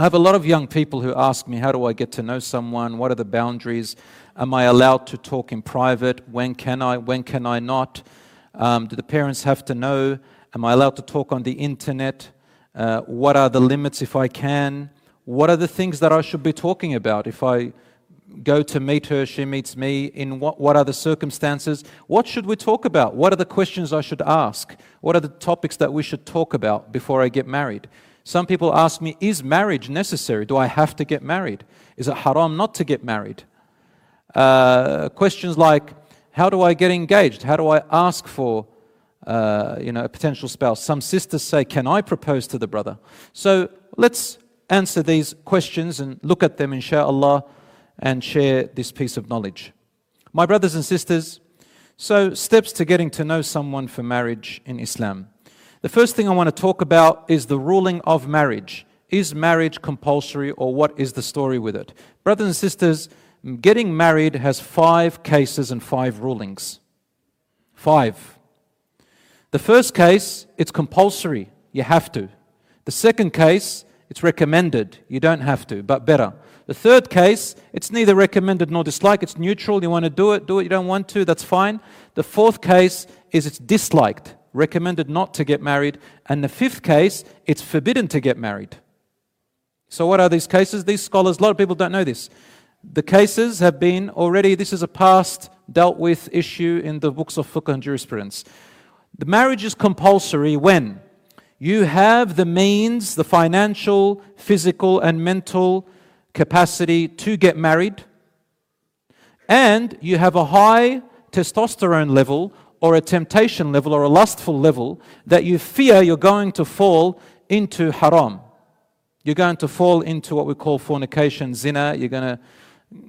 I have a lot of young people who ask me, How do I get to know someone? What are the boundaries? Am I allowed to talk in private? When can I? When can I not? Um, do the parents have to know? Am I allowed to talk on the internet? Uh, what are the limits if I can? What are the things that I should be talking about if I go to meet her, she meets me? In what, what are the circumstances? What should we talk about? What are the questions I should ask? What are the topics that we should talk about before I get married? Some people ask me, is marriage necessary? Do I have to get married? Is it haram not to get married? Uh, questions like, how do I get engaged? How do I ask for uh, you know, a potential spouse? Some sisters say, can I propose to the brother? So let's answer these questions and look at them, inshallah, and share this piece of knowledge. My brothers and sisters, so steps to getting to know someone for marriage in Islam. The first thing I want to talk about is the ruling of marriage. Is marriage compulsory or what is the story with it? Brothers and sisters, getting married has five cases and five rulings. Five. The first case, it's compulsory. You have to. The second case, it's recommended. You don't have to, but better. The third case, it's neither recommended nor disliked. It's neutral. You want to do it, do it. You don't want to, that's fine. The fourth case is it's disliked recommended not to get married. And the fifth case, it's forbidden to get married. So, what are these cases? These scholars, a lot of people don't know this. The cases have been already, this is a past dealt with issue in the books of fiqh and jurisprudence. The marriage is compulsory when you have the means, the financial, physical, and mental capacity to get married, and you have a high testosterone level or a temptation level or a lustful level that you fear you're going to fall into haram. You're going to fall into what we call fornication, zina. You're going to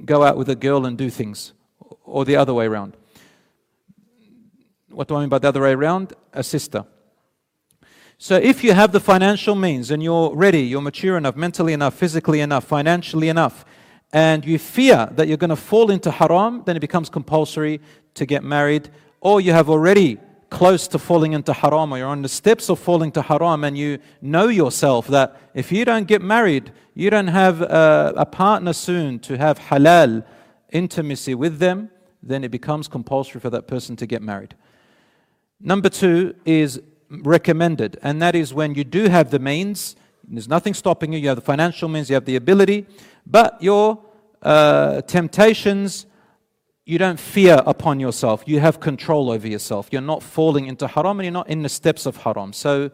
go out with a girl and do things, or the other way around. What do I mean by the other way around? A sister. So, if you have the financial means and you're ready, you're mature enough, mentally enough, physically enough, financially enough, and you fear that you're going to fall into haram, then it becomes compulsory to get married or you have already close to falling into haram or you're on the steps of falling to haram and you know yourself that if you don't get married, you don't have a, a, partner soon to have halal intimacy with them, then it becomes compulsory for that person to get married. Number two is recommended, and that is when you do have the means, there's nothing stopping you, you have the financial means, you have the ability, but your uh, temptations you don't fear upon yourself. You have control over yourself. You're not falling into haram and you're not in the steps of haram. So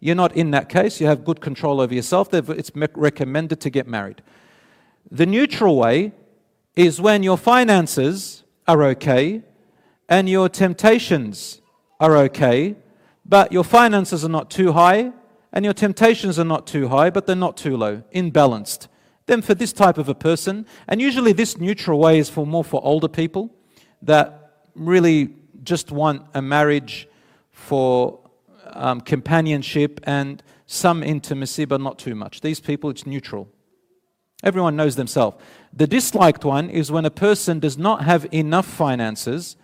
you're not in that case. You have good control over yourself. It's recommended to get married. The neutral way is when your finances are okay and your temptations are okay, but your finances are not too high and your temptations are not too high, but they're not too low, imbalanced. Then for this type of a person, and usually this neutral way is for more for older people that really just want a marriage for um, companionship and some intimacy, but not too much. These people, it's neutral. Everyone knows themselves. The disliked one is when a person does not have enough finances,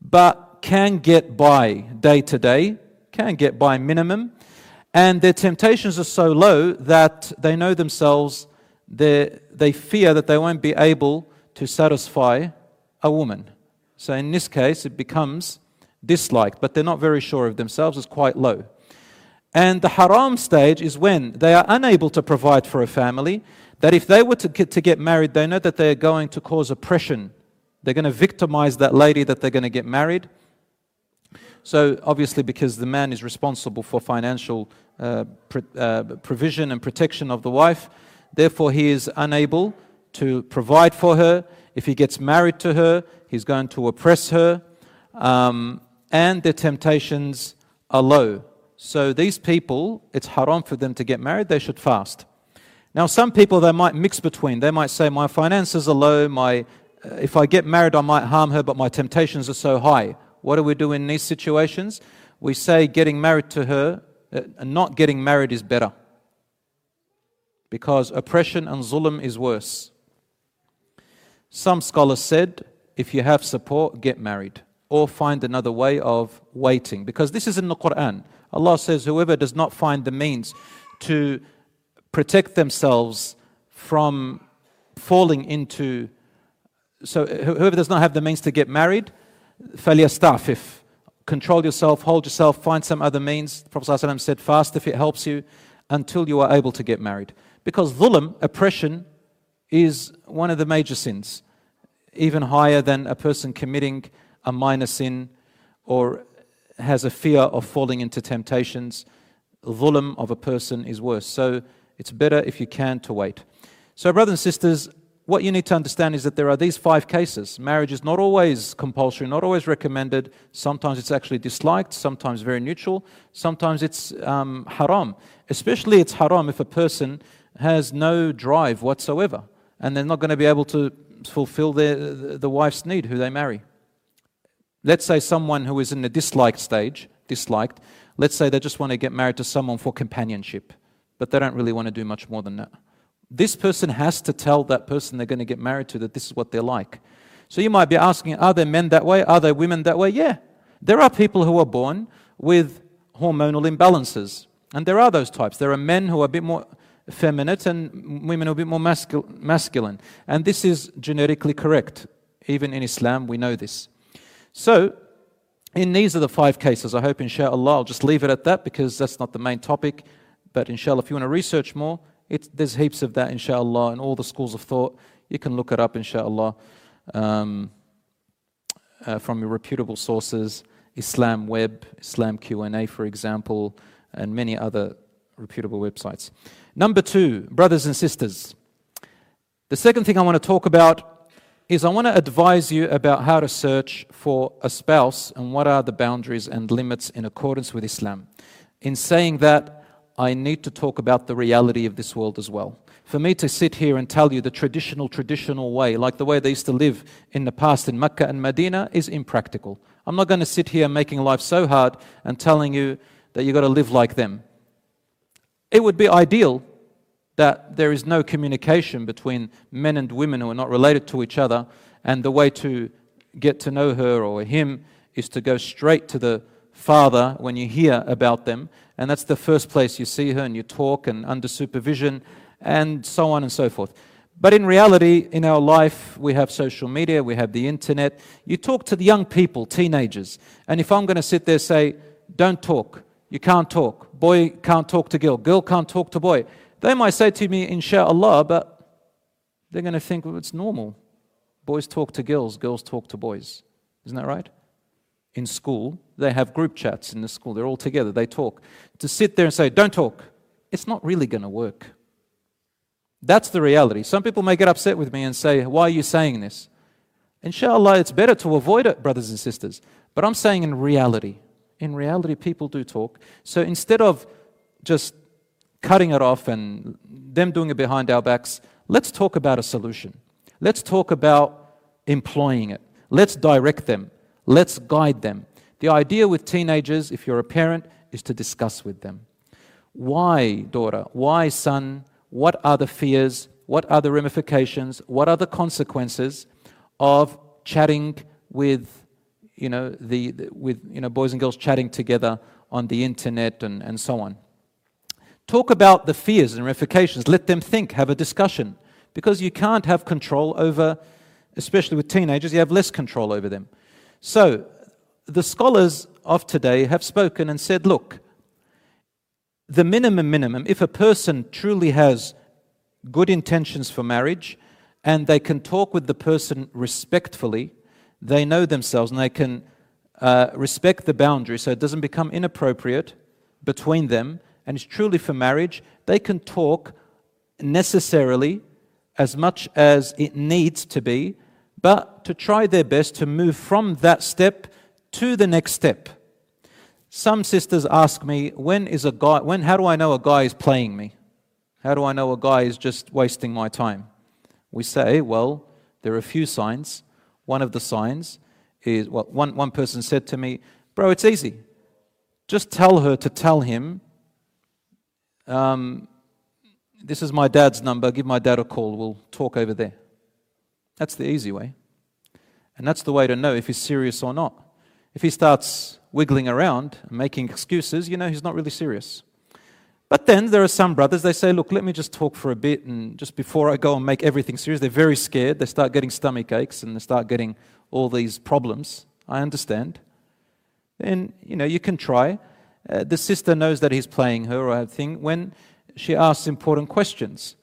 but can get by day to day, can get by minimum, and their temptations are so low that they know themselves they, they fear that they won't be able to satisfy a woman. So in this case, it becomes disliked, but they're not very sure of themselves, it's quite low. And the haram stage is when they are unable to provide for a family, that if they were to get, to get married, they know that they're going to cause oppression. They're going to victimize that lady that they're going to get married. So, obviously, because the man is responsible for financial uh, pre- uh, provision and protection of the wife, Therefore, he is unable to provide for her. If he gets married to her, he's going to oppress her. Um, and their temptations are low. So these people, it's haram for them to get married, they should fast. Now, some people, they might mix between. They might say, My finances are low, my, uh, if I get married, I might harm her, but my temptations are so high. What do we do in these situations? We say getting married to her, uh, not getting married is better because oppression and zulm is worse. Some scholars said, if you have support, get married or find another way of waiting because this is in the Quran. Allah says, whoever does not find the means to protect themselves from falling into. So, whoever does not have the means to get married, if Control yourself, hold yourself, find some other means. The Prophet said, fast if it helps you until you are able to get married. Because dhulm, oppression, is one of the major sins, even higher than a person committing a minor sin or has a fear of falling into temptations. Dhulm of a person is worse. So it's better if you can to wait. So, brothers and sisters, what you need to understand is that there are these five cases. Marriage is not always compulsory, not always recommended. Sometimes it's actually disliked, sometimes very neutral, sometimes it's um, haram. Especially, it's haram if a person has no drive whatsoever and they're not going to be able to fulfill their, the wife's need who they marry. Let's say someone who is in the disliked stage, disliked, let's say they just want to get married to someone for companionship, but they don't really want to do much more than that. This person has to tell that person they're going to get married to that this is what they're like. So you might be asking, are there men that way? Are there women that way? Yeah. There are people who are born with hormonal imbalances. And there are those types. There are men who are a bit more feminine and women a bit more mascul- masculine. And this is genetically correct. Even in Islam, we know this. So, in these are the five cases. I hope, inshallah, I'll just leave it at that because that's not the main topic. But inshallah, if you want to research more, there's heaps of that, inshallah, in all the schools of thought. You can look it up, inshallah, um, uh, from your reputable sources, Islam Web, Islam Q&A, for example, and many other reputable websites. Number two, brothers and sisters. The second thing I want to talk about is I want to advise you about how to search for a spouse and what are the boundaries and limits in accordance with Islam. In saying that, I need to talk about the reality of this world as well. For me to sit here and tell you the traditional, traditional way, like the way they used to live in the past in Mecca and Medina, is impractical. I'm not going to sit here making life so hard and telling you that you've got to live like them. It would be ideal that there is no communication between men and women who are not related to each other, and the way to get to know her or him is to go straight to the father when you hear about them and that's the first place you see her and you talk and under supervision and so on and so forth. But in reality, in our life, we have social media, we have the internet. You talk to the young people, teenagers, and if I'm going to sit there say, don't talk, you can't talk, boy can't talk to girl, girl can't talk to boy, they might say to me, inshallah, but they're going to think well, it's normal. Boys talk to girls, girls talk to boys. Isn't that right? in school, they have group chats in the school. They're all together, they talk. To sit there and say, don't talk, it's not really going to work. That's the reality. Some people may get upset with me and say, Why are you saying this? Inshallah, it's better to avoid it, brothers and sisters. But I'm saying in reality, in reality, people do talk. So instead of just cutting it off and them doing it behind our backs, let's talk about a solution. Let's talk about employing it. Let's direct them. Let's guide them. The idea with teenagers, if you're a parent, is to discuss with them. Why, daughter? Why, son? What are the fears? What are the ramifications? What are the consequences of chatting with, you know, the, the with you know, boys and girls chatting together on the internet and, and so on? Talk about the fears and ramifications. Let them think, have a discussion. Because you can't have control over, especially with teenagers, you have less control over them. So, the scholars of today have spoken and said, look, the minimum minimum, if a person truly has good intentions for marriage and they can talk with the person respectfully, they know themselves and they can uh, respect the boundary so it doesn't become inappropriate between them and it's truly for marriage, they can talk necessarily as much as it needs to be but to try their best to move from that step to the next step. Some sisters ask me, when is a guy, when, how do I know a guy is playing me? How do I know a guy is just wasting my time? We say, well, there are a few signs. One of the signs is, well, one, one person said to me, bro, it's easy. Just tell her to tell him, um, this is my dad's number, give my dad a call, we'll talk over there. That's the easy way. And that's the way to know if he's serious or not. If he starts wiggling around and making excuses, you know he's not really serious. But then there are some brothers, they say, look, let me just talk for a bit, and just before I go and make everything serious, they're very scared. They start getting stomach aches and they start getting all these problems. I understand. Then, you know, you can try. Uh, the sister knows that he's playing her or her thing when she asks important questions.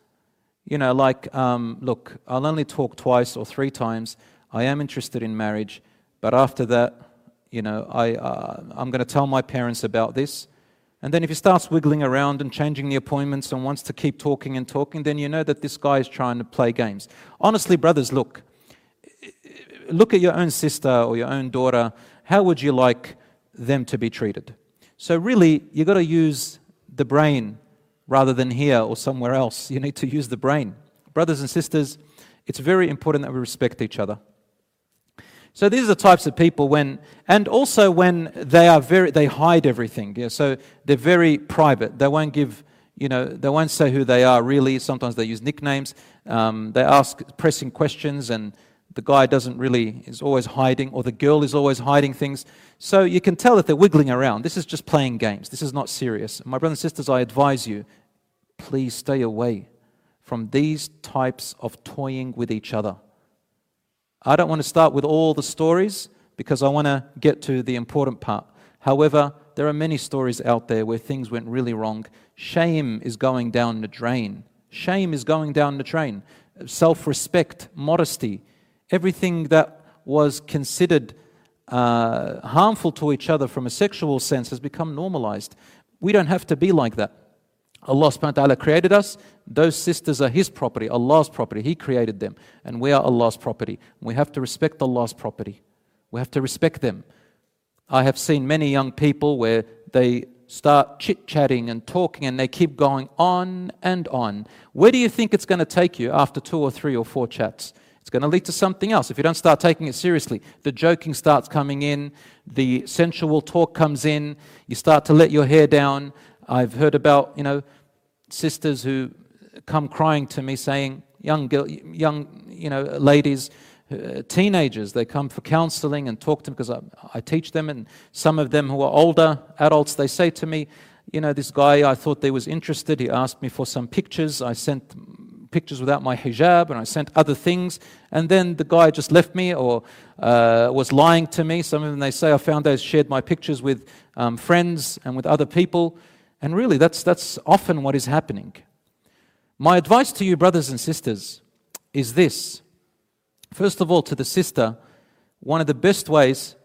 You know, like, um, look, I'll only talk twice or three times. I am interested in marriage, but after that, you know, I, uh, I'm going to tell my parents about this. And then if he starts wiggling around and changing the appointments and wants to keep talking and talking, then you know that this guy is trying to play games. Honestly, brothers, look. Look at your own sister or your own daughter. How would you like them to be treated? So, really, you've got to use the brain rather than here or somewhere else. You need to use the brain. Brothers and sisters, it's very important that we respect each other. So these are the types of people when, and also when they are very, they hide everything. Yeah? So they're very private. They won't give, you know, they won't say who they are really. Sometimes they use nicknames. Um, they ask pressing questions, and the guy doesn't really, is always hiding, or the girl is always hiding things. So you can tell that they're wiggling around. This is just playing games. This is not serious. My brothers and sisters, I advise you, please stay away from these types of toying with each other. I don't want to start with all the stories because I want to get to the important part. However, there are many stories out there where things went really wrong. Shame is going down the drain. Shame is going down the drain. Self respect, modesty, everything that was considered uh, harmful to each other from a sexual sense has become normalized. We don't have to be like that. Allah subhanahu wa ta'ala created us. Those sisters are His property, Allah's property. He created them. And we are Allah's property. We have to respect Allah's property. We have to respect them. I have seen many young people where they start chit chatting and talking and they keep going on and on. Where do you think it's going to take you after two or three or four chats? It's going to lead to something else if you don't start taking it seriously. The joking starts coming in, the sensual talk comes in, you start to let your hair down, I've heard about, you know, sisters who come crying to me saying, young, young you know, ladies, uh, teenagers, they come for counseling and talk to me because I, I teach them. And some of them who are older adults, they say to me, you know, this guy, I thought they was interested. He asked me for some pictures. I sent pictures without my hijab and I sent other things. And then the guy just left me or uh, was lying to me. Some of them, they say, I found they shared my pictures with um, friends and with other people. And really, that's, that's often what is happening. My advice to you, brothers and sisters, is this. First of all, to the sister, one of the best ways,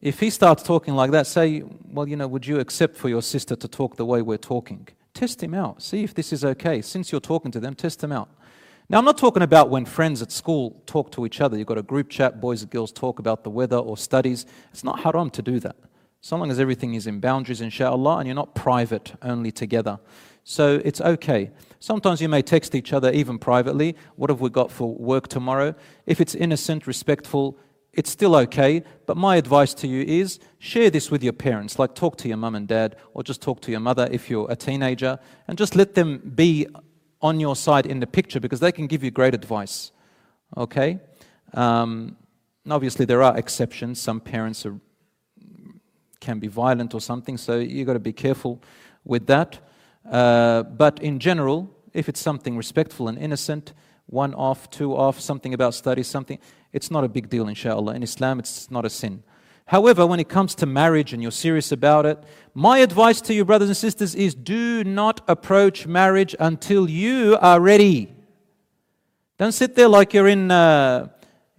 if he starts talking like that, say, Well, you know, would you accept for your sister to talk the way we're talking? Test him out. See if this is okay. Since you're talking to them, test them out. Now, I'm not talking about when friends at school talk to each other. You've got a group chat, boys and girls talk about the weather or studies. It's not haram to do that so long as everything is in boundaries, inshallah, and you're not private only together. So it's okay. Sometimes you may text each other even privately. What have we got for work tomorrow? If it's innocent, respectful, it's still okay. But my advice to you is share this with your parents. Like talk to your mum and dad, or just talk to your mother if you're a teenager, and just let them be on your side in the picture because they can give you great advice. Okay? Um, obviously, there are exceptions. Some parents are can be violent or something, so you've got to be careful with that. Uh, but in general, if it's something respectful and innocent, one off, two off, something about study, something, it's not a big deal, inshallah. In Islam, it's not a sin. However, when it comes to marriage and you're serious about it, my advice to you, brothers and sisters, is do not approach marriage until you are ready. Don't sit there like you're in. Uh,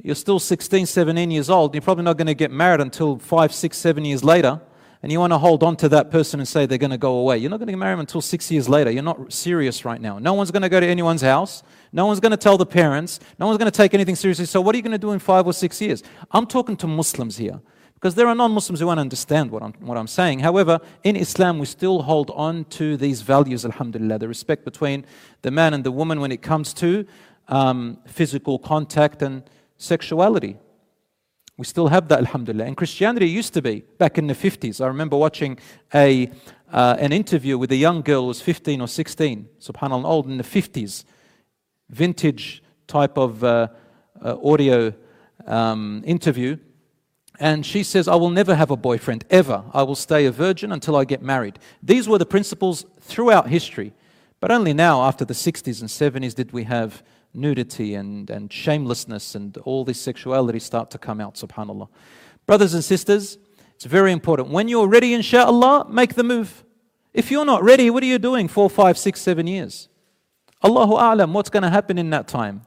you're still 16, 17 years old, you're probably not going to get married until five, six, seven years later, and you want to hold on to that person and say they're going to go away. You're not going to get married until six years later. You're not serious right now. No one's going to go to anyone's house. No one's going to tell the parents. No one's going to take anything seriously. So, what are you going to do in five or six years? I'm talking to Muslims here because there are non Muslims who won't understand what I'm, what I'm saying. However, in Islam, we still hold on to these values, alhamdulillah, the respect between the man and the woman when it comes to um, physical contact and sexuality. We still have that, alhamdulillah. And Christianity used to be back in the 50s. I remember watching a, uh, an interview with a young girl who was 15 or 16, subhanAllah, old in the 50s, vintage type of uh, uh, audio um, interview. And she says, I will never have a boyfriend, ever. I will stay a virgin until I get married. These were the principles throughout history. But only now, after the 60s and 70s, did we have nudity and, and shamelessness and all this sexuality start to come out, subhanAllah. Brothers and sisters, it's very important. When you're ready, inshallah, make the move. If you're not ready, what are you doing four, five, six, seven years? Allahu A'lam, what's going to happen in that time?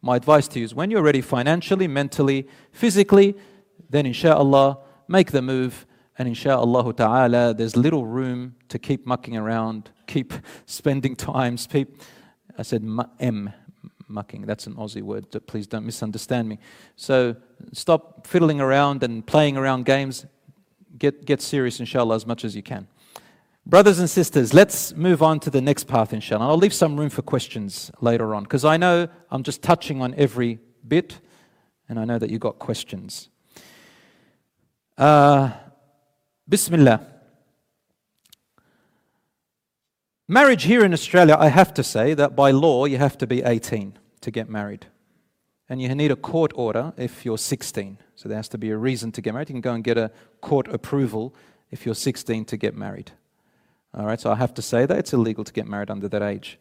My advice to you is when you're ready financially, mentally, physically, then inshallah, make the move. And inshallah ta'ala, there's little room to keep mucking around, keep spending time. Keep, I said M, mucking. That's an Aussie word. Please don't misunderstand me. So stop fiddling around and playing around games. Get, get serious, inshallah, as much as you can. Brothers and sisters, let's move on to the next path, inshallah. I'll leave some room for questions later on because I know I'm just touching on every bit and I know that you've got questions. Uh, Bismillah. Marriage here in Australia, I have to say that by law you have to be 18 to get married. And you need a court order if you're 16. So there has to be a reason to get married. You can go and get a court approval if you're 16 to get married. All right, so I have to say that it's illegal to get married under that age.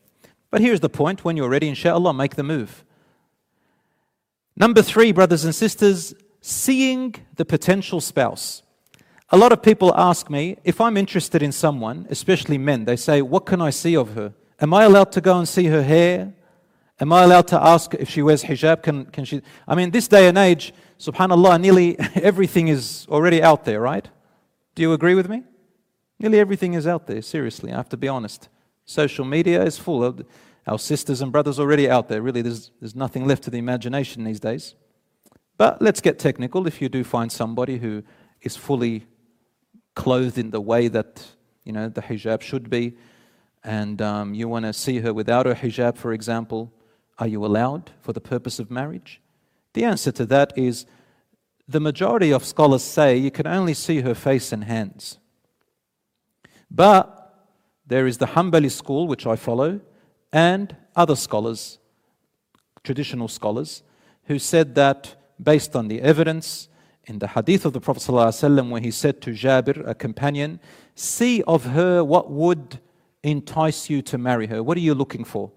But here's the point when you're ready, inshallah, make the move. Number three, brothers and sisters, seeing the potential spouse. A lot of people ask me if I'm interested in someone, especially men, they say, What can I see of her? Am I allowed to go and see her hair? Am I allowed to ask if she wears hijab? Can, can she? I mean, this day and age, subhanAllah, nearly everything is already out there, right? Do you agree with me? Nearly everything is out there, seriously, I have to be honest. Social media is full of our sisters and brothers already out there. Really, there's, there's nothing left to the imagination these days. But let's get technical. If you do find somebody who is fully clothed in the way that you know the hijab should be, and um, you want to see her without her hijab, for example, are you allowed for the purpose of marriage? The answer to that is the majority of scholars say you can only see her face and hands. But there is the Hanbali school, which I follow, and other scholars, traditional scholars, who said that based on the evidence in the hadith of the Prophet ﷺ, where he said to Jabir, a companion, See of her what would entice you to marry her. What are you looking for?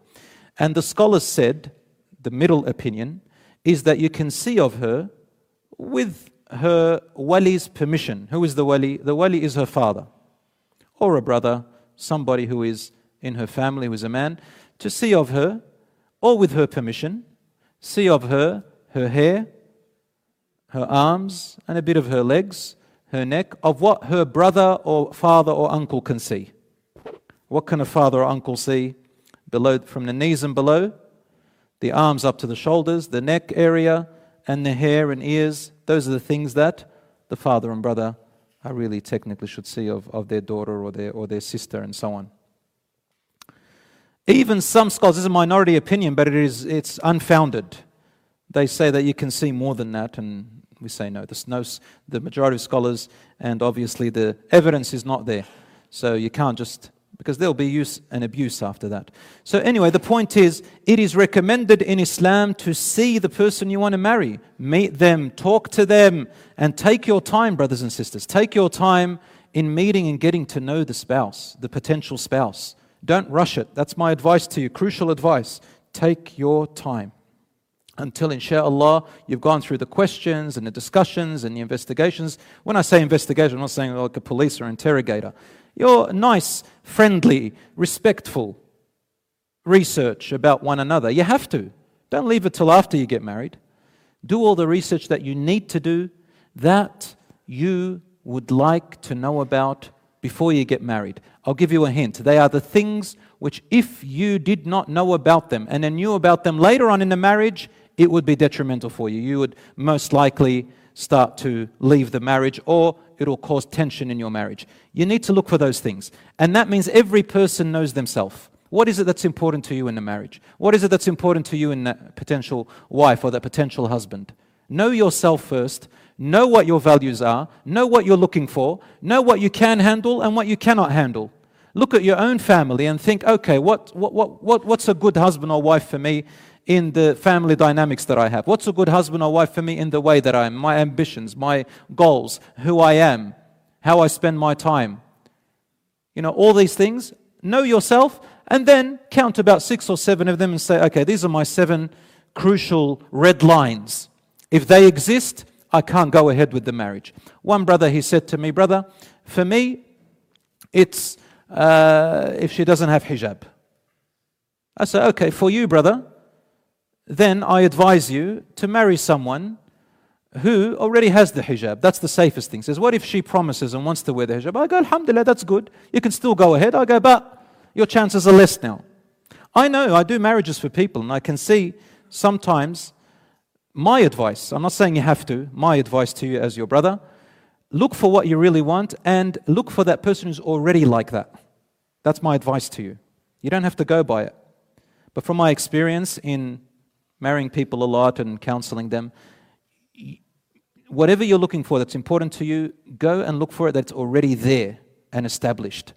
And the scholars said, the middle opinion, is that you can see of her with her wali's permission. Who is the wali? The wali is her father or a brother, somebody who is in her family who is a man, to see of her, or with her permission, see of her her hair, her arms, and a bit of her legs, her neck, of what her brother or father or uncle can see. What can a father or uncle see? Below, from the knees and below, the arms up to the shoulders, the neck area, and the hair and ears. Those are the things that the father and brother I really technically should see of, of their daughter or their, or their sister and so on. Even some scholars, this is a minority opinion, but it is, it's unfounded. They say that you can see more than that, and we say no. There's no. The majority of scholars, and obviously the evidence is not there. So you can't just because there'll be use and abuse after that. So, anyway, the point is it is recommended in Islam to see the person you want to marry, meet them, talk to them, and take your time, brothers and sisters. Take your time in meeting and getting to know the spouse, the potential spouse. Don't rush it. That's my advice to you. Crucial advice. Take your time until, inshallah, you've gone through the questions and the discussions and the investigations. When I say investigation, I'm not saying like a police or interrogator. Your nice, friendly, respectful research about one another. You have to. Don't leave it till after you get married. Do all the research that you need to do that you would like to know about before you get married. I'll give you a hint. They are the things which, if you did not know about them and then knew about them later on in the marriage, it would be detrimental for you. You would most likely start to leave the marriage or it'll cause tension in your marriage. You need to look for those things. And that means every person knows themselves. What is it that's important to you in the marriage? What is it that's important to you in that potential wife or that potential husband? Know yourself first. Know what your values are. Know what you're looking for. Know what you can handle and what you cannot handle. Look at your own family and think, okay, what, what, what, what, what's a good husband or wife for me in the family dynamics that I have? What's a good husband or wife for me in the way that I am, my ambitions, my goals, who I am, how I spend my time? You know, all these things. Know yourself and then count about six or seven of them and say, okay, these are my seven crucial red lines. If they exist, I can't go ahead with the marriage. One brother, he said to me, Brother, for me, it's uh, if she doesn't have hijab. I said, Okay, for you, brother, then I advise you to marry someone who already has the hijab. That's the safest thing. Says, What if she promises and wants to wear the hijab? I go, Alhamdulillah, that's good. You can still go ahead. I go, But your chances are less now. I know I do marriages for people, and I can see sometimes my advice, I'm not saying you have to, my advice to you as your brother, look for what you really want and look for that person who's already like that. That's my advice to you. You don't have to go by it. But from my experience in marrying people a lot and counseling them, whatever you're looking for that's important to you, go and look for it that's already there and established.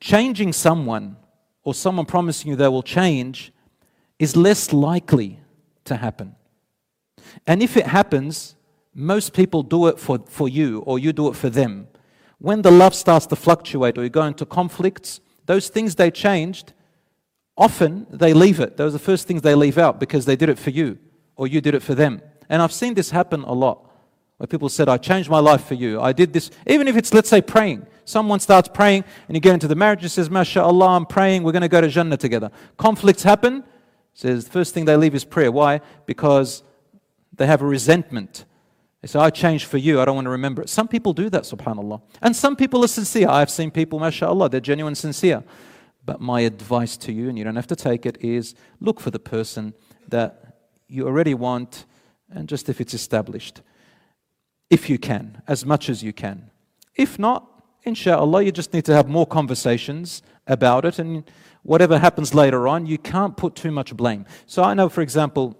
Changing someone or someone promising you they will change is less likely to happen. And if it happens, most people do it for, for you or you do it for them. When the love starts to fluctuate or you go into conflicts, those things they changed, often they leave it. Those are the first things they leave out because they did it for you or you did it for them. And I've seen this happen a lot. Where people said, I changed my life for you. I did this. Even if it's, let's say, praying. Someone starts praying and you get into the marriage and says, MashaAllah, I'm praying. We're going to go to Jannah together. Conflicts happen. Says the first thing they leave is prayer. Why? Because they have a resentment. They say, I changed for you, I don't want to remember it. Some people do that, subhanAllah. And some people are sincere. I've seen people, mashallah, they're genuine, sincere. But my advice to you, and you don't have to take it, is look for the person that you already want, and just if it's established. If you can, as much as you can. If not, inshallah, you just need to have more conversations about it, and whatever happens later on, you can't put too much blame. So I know, for example,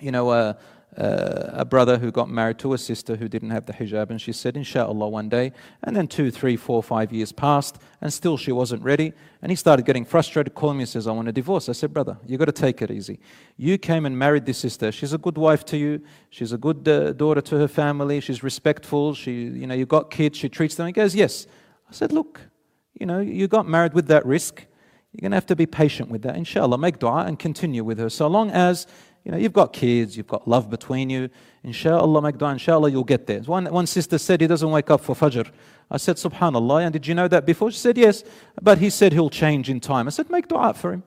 you know, uh, uh, a brother who got married to a sister who didn't have the hijab, and she said, Inshallah, one day. And then two, three, four, five years passed, and still she wasn't ready. And he started getting frustrated, calling me and says, I want a divorce. I said, Brother, you've got to take it easy. You came and married this sister. She's a good wife to you. She's a good uh, daughter to her family. She's respectful. She, you know, you got kids. She treats them. He goes, Yes. I said, Look, you know, you got married with that risk. You're going to have to be patient with that. Inshallah, make dua and continue with her. So long as you know, you've got kids, you've got love between you. Inshallah, make dua, inshallah, you'll get there. One, one sister said he doesn't wake up for Fajr. I said, Subhanallah, and did you know that before? She said, Yes, but he said he'll change in time. I said, Make dua for him.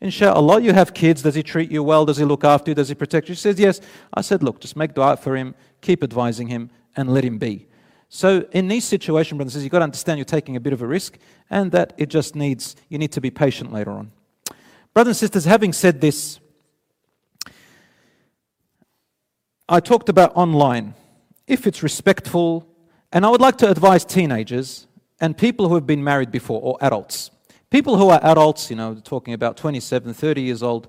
Inshallah, you have kids. Does he treat you well? Does he look after you? Does he protect you? She says, Yes. I said, Look, just make dua for him, keep advising him, and let him be. So in these situations, brothers and sisters, you've got to understand you're taking a bit of a risk and that it just needs, you need to be patient later on. Brothers and sisters, having said this, I talked about online. If it's respectful, and I would like to advise teenagers and people who have been married before, or adults. People who are adults, you know, talking about 27, 30 years old,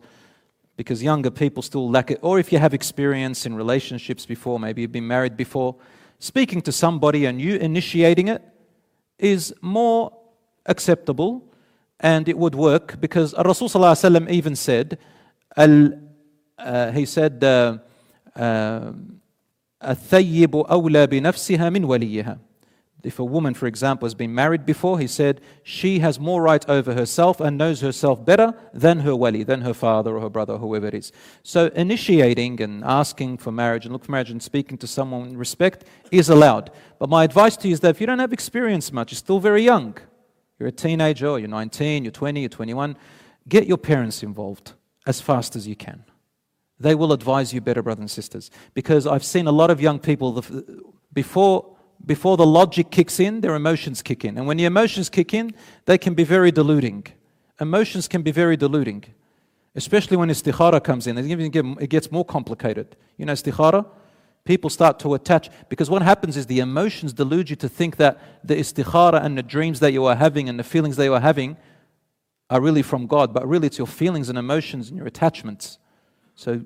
because younger people still lack it, or if you have experience in relationships before, maybe you've been married before, speaking to somebody and you initiating it is more acceptable and it would work because Rasul even said, uh, he said, uh, الثيب أولى بنفسها من وليها if a woman, for example, has been married before, he said she has more right over herself and knows herself better than her wali, than her father or her brother, or whoever it is. So, initiating and asking for marriage and look for marriage and speaking to someone in respect is allowed. But my advice to you is that if you don't have experience much, you're still very young, you're a teenager, or you're 19, you're 20, you're 21, get your parents involved as fast as you can. They will advise you better, brothers and sisters. Because I've seen a lot of young people before before the logic kicks in, their emotions kick in. And when the emotions kick in, they can be very deluding. Emotions can be very deluding, especially when istikhara comes in. It gets more complicated. You know, istikhara, people start to attach, because what happens is the emotions delude you to think that the istikhara and the dreams that you are having and the feelings that you are having are really from God, but really it's your feelings and emotions and your attachments. So,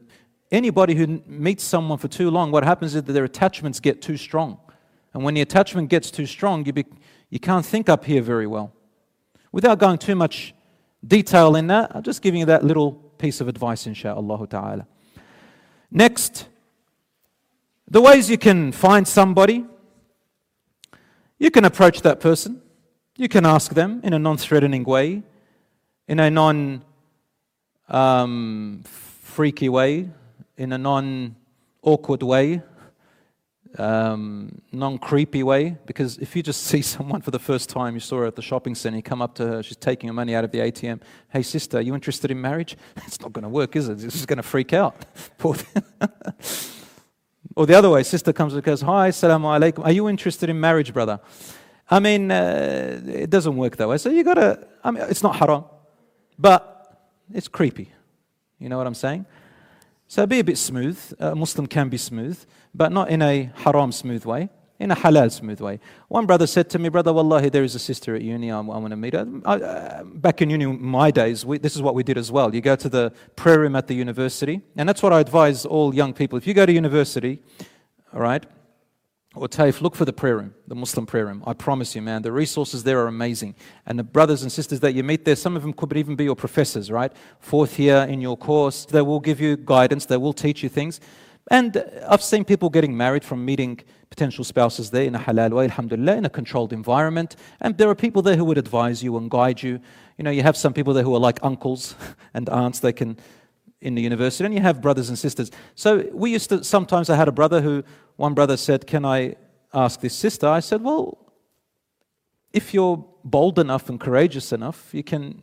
anybody who meets someone for too long, what happens is that their attachments get too strong. And when the attachment gets too strong, you, be, you can't think up here very well. Without going too much detail in that, I'm just giving you that little piece of advice, insha'Allah ta'ala. Next, the ways you can find somebody, you can approach that person. You can ask them in a non threatening way, in a non um, freaky way, in a non awkward way, um, non creepy way. Because if you just see someone for the first time, you saw her at the shopping center, you come up to her, she's taking her money out of the ATM. Hey, sister, are you interested in marriage? It's not going to work, is it? She's going to freak out. or the other way, sister comes and goes, Hi, assalamu alaikum. Are you interested in marriage, brother? I mean, uh, it doesn't work that way. So you got to, I mean, it's not haram, but it's creepy. You know what I'm saying? So be a bit smooth. A Muslim can be smooth, but not in a haram smooth way, in a halal smooth way. One brother said to me, Brother, wallahi, there is a sister at uni, I, I want to meet her. I, uh, back in uni, my days, we, this is what we did as well. You go to the prayer room at the university, and that's what I advise all young people. If you go to university, all right, or TAFE, look for the prayer room, the Muslim prayer room. I promise you, man, the resources there are amazing. And the brothers and sisters that you meet there, some of them could even be your professors, right? Fourth year in your course, they will give you guidance, they will teach you things. And I've seen people getting married from meeting potential spouses there in a halal way, alhamdulillah, in a controlled environment. And there are people there who would advise you and guide you. You know, you have some people there who are like uncles and aunts, they can in the university, and you have brothers and sisters. So we used to, sometimes I had a brother who, one brother said, Can I ask this sister? I said, Well, if you're bold enough and courageous enough, you can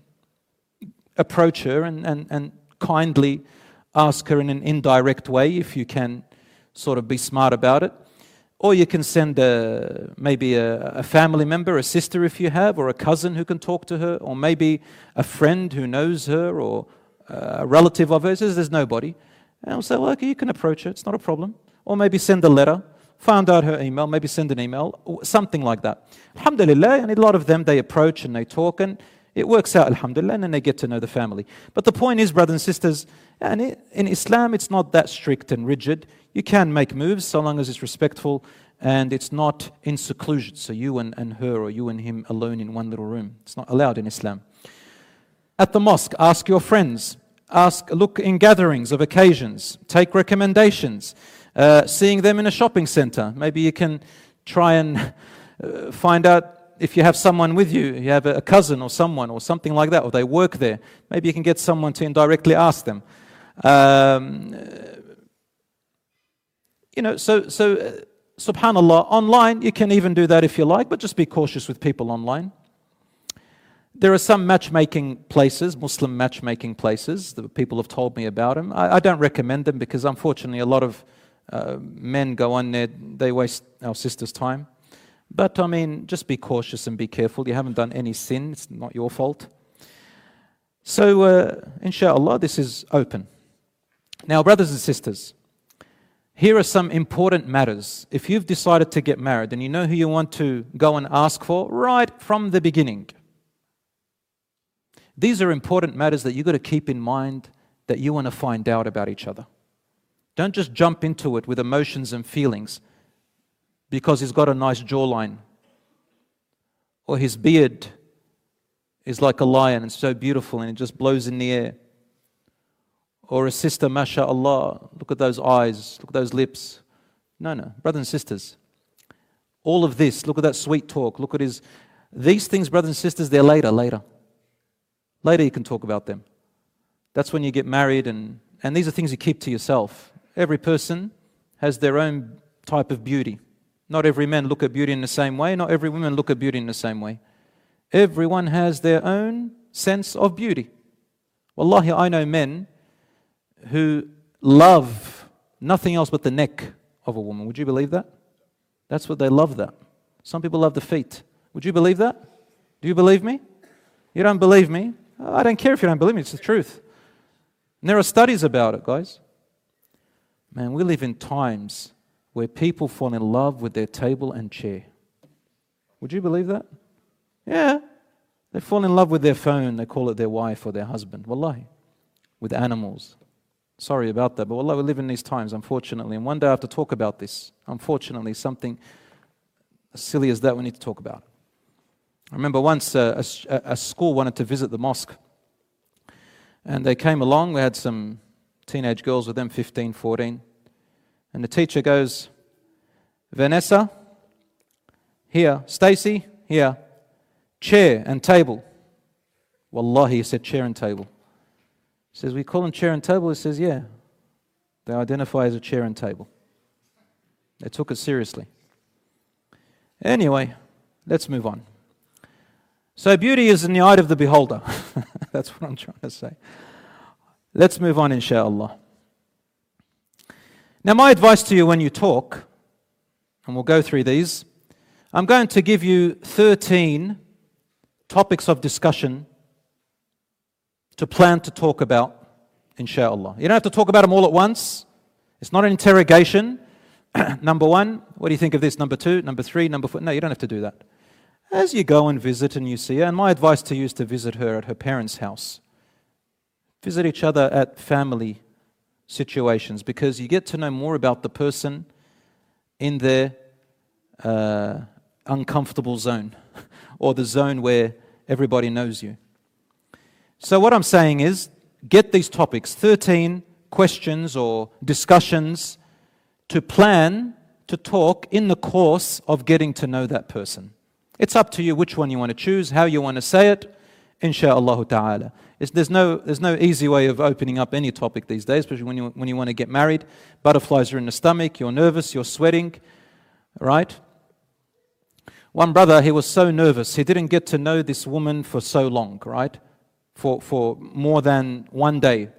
approach her and, and, and kindly ask her in an indirect way if you can sort of be smart about it. Or you can send a, maybe a, a, family member, a sister if you have, or a cousin who can talk to her, or maybe a friend who knows her, or relative of hers says there's nobody. And I'll say, well, okay, you can approach her, it's not a problem. Or maybe send a letter, find out her email, maybe send an email, something like that. Alhamdulillah, and a lot of them, they approach and they talk, and it works out, alhamdulillah, and then they get to know the family. But the point is, brothers and sisters, and in Islam, it's not that strict and rigid. You can make moves so long as it's respectful and it's not in seclusion. So you and, and her or you and him alone in one little room. It's not allowed in Islam. At the mosque, ask your friends. Ask, look in gatherings of occasions. Take recommendations. Uh, seeing them in a shopping center. Maybe you can try and uh, find out if you have someone with you, you have a cousin or someone or something like that, or they work there. Maybe you can get someone to indirectly ask them. Um, you know, so, so uh, subhanAllah, online, you can even do that if you like, but just be cautious with people online. There are some matchmaking places, Muslim matchmaking places, that people have told me about them. I, I don't recommend them because unfortunately a lot of uh, men go on there, they waste our sisters' time. But I mean, just be cautious and be careful. You haven't done any sin, it's not your fault. So, uh, inshallah, this is open. Now, brothers and sisters, here are some important matters. If you've decided to get married and you know who you want to go and ask for right from the beginning, these are important matters that you've got to keep in mind that you want to find out about each other. Don't just jump into it with emotions and feelings because he's got a nice jawline or his beard is like a lion and so beautiful and it just blows in the air. Or a sister, mashallah, look at those eyes, look at those lips. No, no, brothers and sisters. All of this, look at that sweet talk, look at his. These things, brothers and sisters, they're later, later. Later, you can talk about them. That's when you get married, and, and these are things you keep to yourself. Every person has their own type of beauty. Not every man look at beauty in the same way, not every woman look at beauty in the same way. Everyone has their own sense of beauty. Wallahi, I know men who love nothing else but the neck of a woman. Would you believe that? That's what they love that. Some people love the feet. Would you believe that? Do you believe me? You don't believe me? I don't care if you don't believe me, it's the truth. And there are studies about it, guys. Man, we live in times where people fall in love with their table and chair. Would you believe that? Yeah. They fall in love with their phone, they call it their wife or their husband. Wallahi. With animals. Sorry about that, but wallah, we live in these times, unfortunately. And one day I have to talk about this. Unfortunately, something as silly as that we need to talk about. I remember once uh, a, a, school wanted to visit the mosque. And they came along. We had some teenage girls with them, 15, 14. And the teacher goes, Vanessa, here. Stacy, here. Chair and table. Wallahi, he said chair and table. He says, We call them chair and table? He says, Yeah. They identify as a chair and table. They took it seriously. Anyway, let's move on. So, beauty is in the eye of the beholder. That's what I'm trying to say. Let's move on, inshallah. Now, my advice to you when you talk, and we'll go through these, I'm going to give you 13 topics of discussion to plan to talk about, inshallah. You don't have to talk about them all at once. It's not an interrogation. number one, what do you think of this? Number two, number three, number four. No, you don't have to do that. As you go and visit and you see her, and my advice to you is to visit her at her parents' house. Visit each other at family situations because you get to know more about the person in their uh, uncomfortable zone or the zone where everybody knows you. So, what I'm saying is get these topics 13 questions or discussions to plan to talk in the course of getting to know that person. It's up to you which one you want to choose, how you want to say it, insha'Allah ta'ala. there's, no, there's no easy way of opening up any topic these days, especially when you, when you want to get married. Butterflies are in the stomach, you're nervous, you're sweating, right? One brother, he was so nervous, he didn't get to know this woman for so long, right? For, for more than one day.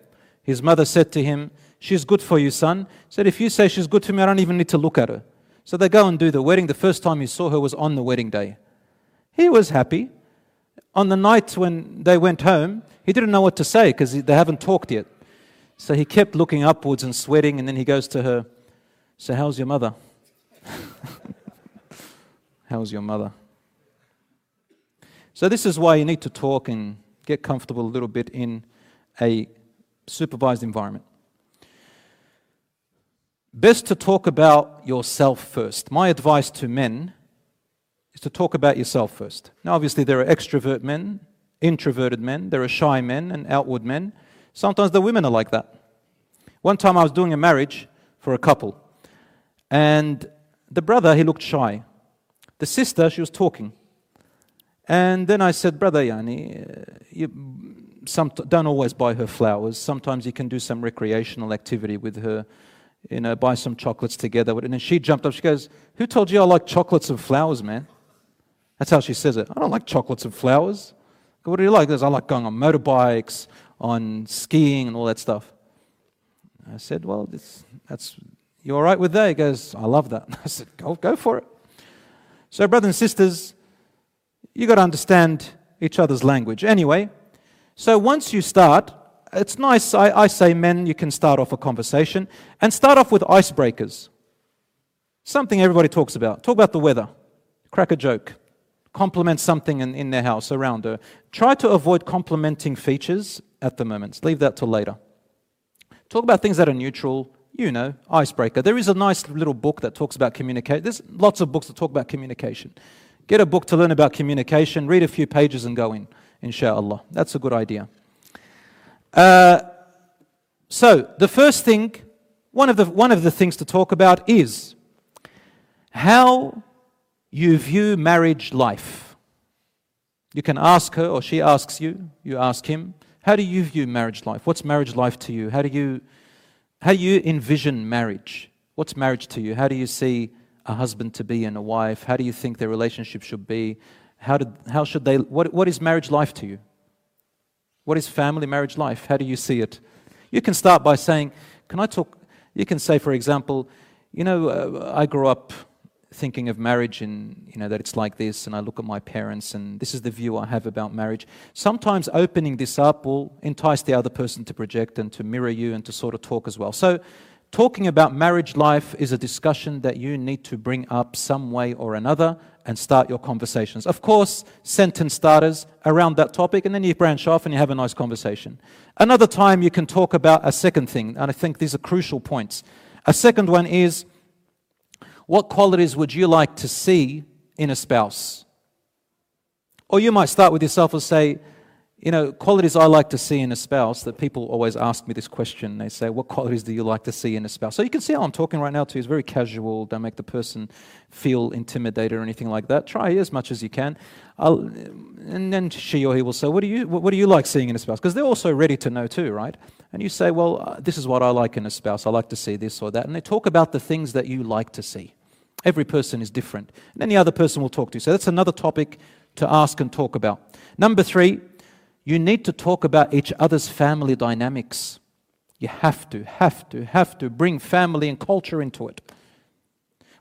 His mother said to him, She's good for you, son. He said, If you say she's good to me, I don't even need to look at her. So they go and do the wedding. The first time he saw her was on the wedding day. He was happy. On the night when they went home, he didn't know what to say because they haven't talked yet. So he kept looking upwards and sweating, and then he goes to her, So, how's your mother? how's your mother? So, this is why you need to talk and get comfortable a little bit in a supervised environment. Best to talk about yourself first. My advice to men is to talk about yourself first. Now, obviously, there are extrovert men, introverted men, there are shy men, and outward men. Sometimes the women are like that. One time I was doing a marriage for a couple, and the brother, he looked shy. The sister, she was talking. And then I said, Brother Yani, uh, you some, don't always buy her flowers. Sometimes you can do some recreational activity with her you know, buy some chocolates together. And then she jumped up. She goes, Who told you I like chocolates and flowers, man? That's how she says it. I don't like chocolates and flowers. What do you like? Goes, I like going on motorbikes, on skiing, and all that stuff. I said, Well, that's, you all right with that? He goes, I love that. I said, Go, go for it. So, brothers and sisters, you got to understand each other's language. Anyway, so once you start, it's nice, I, I say, men, you can start off a conversation and start off with icebreakers. Something everybody talks about. Talk about the weather, crack a joke, compliment something in, in their house around her. Try to avoid complimenting features at the moment. Leave that till later. Talk about things that are neutral, you know, icebreaker. There is a nice little book that talks about communication. There's lots of books that talk about communication. Get a book to learn about communication, read a few pages and go in, inshallah. That's a good idea. Uh, so, the first thing, one of, the, one of the things to talk about is how you view marriage life. You can ask her, or she asks you, you ask him, how do you view marriage life? What's marriage life to you? How do you, how do you envision marriage? What's marriage to you? How do you see a husband to be and a wife? How do you think their relationship should be? How, did, how should they, what, what is marriage life to you? What is family marriage life? How do you see it? You can start by saying, Can I talk? You can say, for example, you know, uh, I grew up thinking of marriage and, you know, that it's like this, and I look at my parents, and this is the view I have about marriage. Sometimes opening this up will entice the other person to project and to mirror you and to sort of talk as well. So, talking about marriage life is a discussion that you need to bring up some way or another and start your conversations. Of course, sentence starters around that topic, and then you branch off and you have a nice conversation. Another time, you can talk about a second thing, and I think these are crucial points. A second one is what qualities would you like to see in a spouse? Or you might start with yourself and say, you know, qualities I like to see in a spouse that people always ask me this question. They say, What qualities do you like to see in a spouse? So you can see how I'm talking right now to you. It's very casual. Don't make the person feel intimidated or anything like that. Try as much as you can. I'll, and then she or he will say, What do you, what do you like seeing in a spouse? Because they're also ready to know too, right? And you say, Well, uh, this is what I like in a spouse. I like to see this or that. And they talk about the things that you like to see. Every person is different. And any other person will talk to you. So that's another topic to ask and talk about. Number three, you need to talk about each other's family dynamics. You have to, have to, have to bring family and culture into it.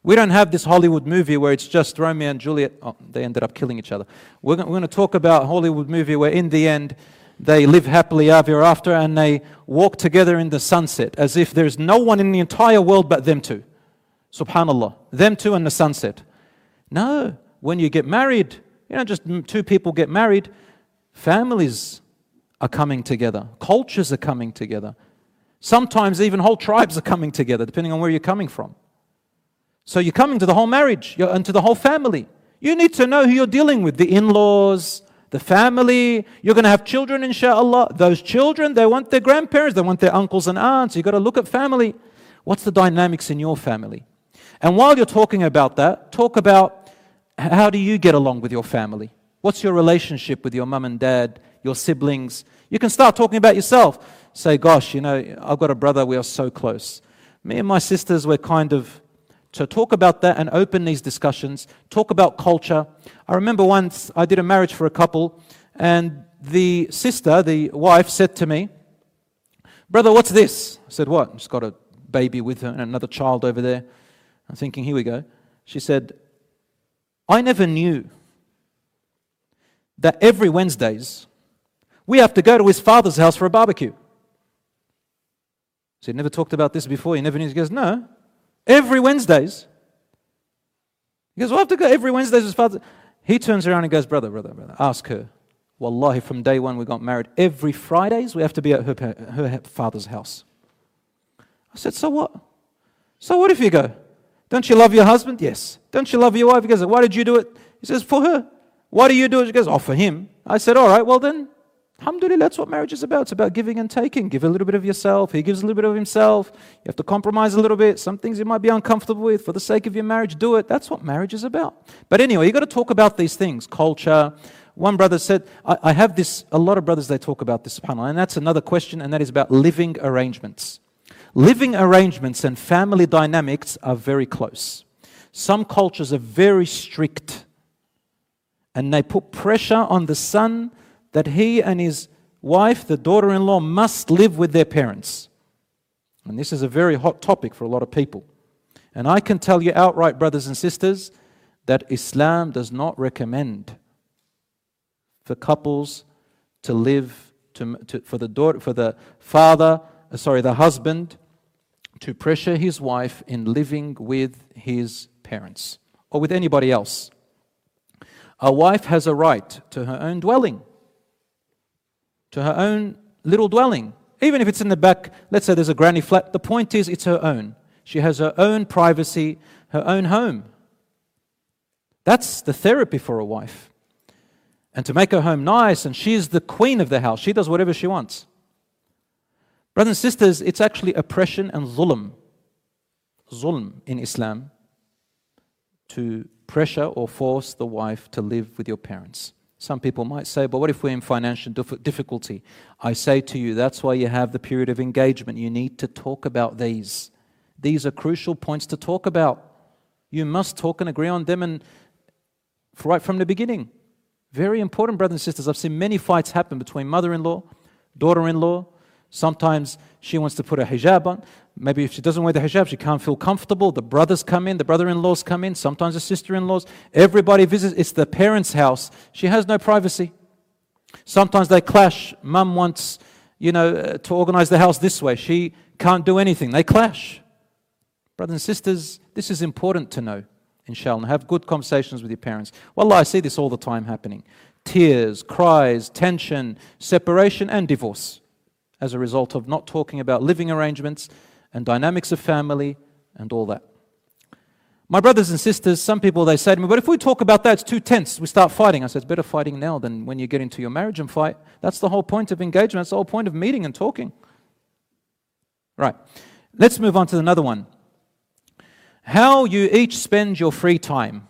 We don't have this Hollywood movie where it's just Romeo and Juliet. Oh, they ended up killing each other. We're going to talk about Hollywood movie where, in the end, they live happily ever after and they walk together in the sunset as if there's no one in the entire world but them two. Subhanallah. Them two and the sunset. No. When you get married, you know, just two people get married, Families are coming together, cultures are coming together. Sometimes even whole tribes are coming together, depending on where you're coming from. So you're coming to the whole marriage and to the whole family. You need to know who you're dealing with the in laws, the family. You're going to have children, inshallah. Those children, they want their grandparents, they want their uncles and aunts. You've got to look at family. What's the dynamics in your family? And while you're talking about that, talk about how do you get along with your family? What's your relationship with your mum and dad, your siblings? You can start talking about yourself. Say, gosh, you know, I've got a brother, we are so close. Me and my sisters, we're kind of to talk about that and open these discussions, talk about culture. I remember once I did a marriage for a couple, and the sister, the wife, said to me, Brother, what's this? I said, What? She's got a baby with her and another child over there. I'm thinking, Here we go. She said, I never knew that every Wednesdays we have to go to his father's house for a barbecue. So he never talked about this before. He never knew. He goes, no, every Wednesdays. He goes, we'll have to go every Wednesdays his father. He turns around and goes, brother, brother, brother, ask her. Wallahi, from day one we got married. Every Fridays we have to be at her, her father's house. I said, so what? So what if you go? Don't you love your husband? Yes. Don't you love your wife? He goes, why did you do it? He says, for her. What do you do? it? She goes, Oh, for him. I said, All right, well then, alhamdulillah, that's what marriage is about. It's about giving and taking. Give a little bit of yourself. He gives a little bit of himself. You have to compromise a little bit. Some things you might be uncomfortable with. For the sake of your marriage, do it. That's what marriage is about. But anyway, you've got to talk about these things culture. One brother said, I, I have this, a lot of brothers, they talk about this, subhanAllah. And that's another question, and that is about living arrangements. Living arrangements and family dynamics are very close. Some cultures are very strict and they put pressure on the son that he and his wife, the daughter in law, must live with their parents. And this is a very hot topic for a lot of people. And I can tell you outright, brothers and sisters, that Islam does not recommend for couples to live, to, to, for, the daughter, for the father, uh, sorry, the husband, to pressure his wife in living with his parents or with anybody else. A wife has a right to her own dwelling, to her own little dwelling. Even if it's in the back, let's say there's a granny flat, the point is it's her own. She has her own privacy, her own home. That's the therapy for a wife. And to make her home nice, and she's the queen of the house, she does whatever she wants. Brothers and sisters, it's actually oppression and zulm. Zulm in Islam to pressure or force the wife to live with your parents. Some people might say, but what if we're in financial difficulty? I say to you, that's why you have the period of engagement. You need to talk about these. These are crucial points to talk about. You must talk and agree on them and right from the beginning. Very important, brothers and sisters. I've seen many fights happen between mother in law, daughter in law, Sometimes she wants to put a hijab on. Maybe if she doesn't wear the hijab, she can't feel comfortable. The brothers come in, the brother in laws come in, sometimes the sister in laws. Everybody visits. It's the parents' house. She has no privacy. Sometimes they clash. Mum wants, you know, uh, to organize the house this way. She can't do anything. They clash. Brothers and sisters, this is important to know, inshallah. Have good conversations with your parents. Wallah, I see this all the time happening tears, cries, tension, separation, and divorce as a result of not talking about living arrangements and dynamics of family and all that. My brothers and sisters, some people they say to me, but if we talk about that, it's too tense. We start fighting. I said, it's better fighting now than when you get into your marriage and fight. That's the whole point of engagement. That's the whole point of meeting and talking. Right. Let's move on to another one. How you each spend your free time.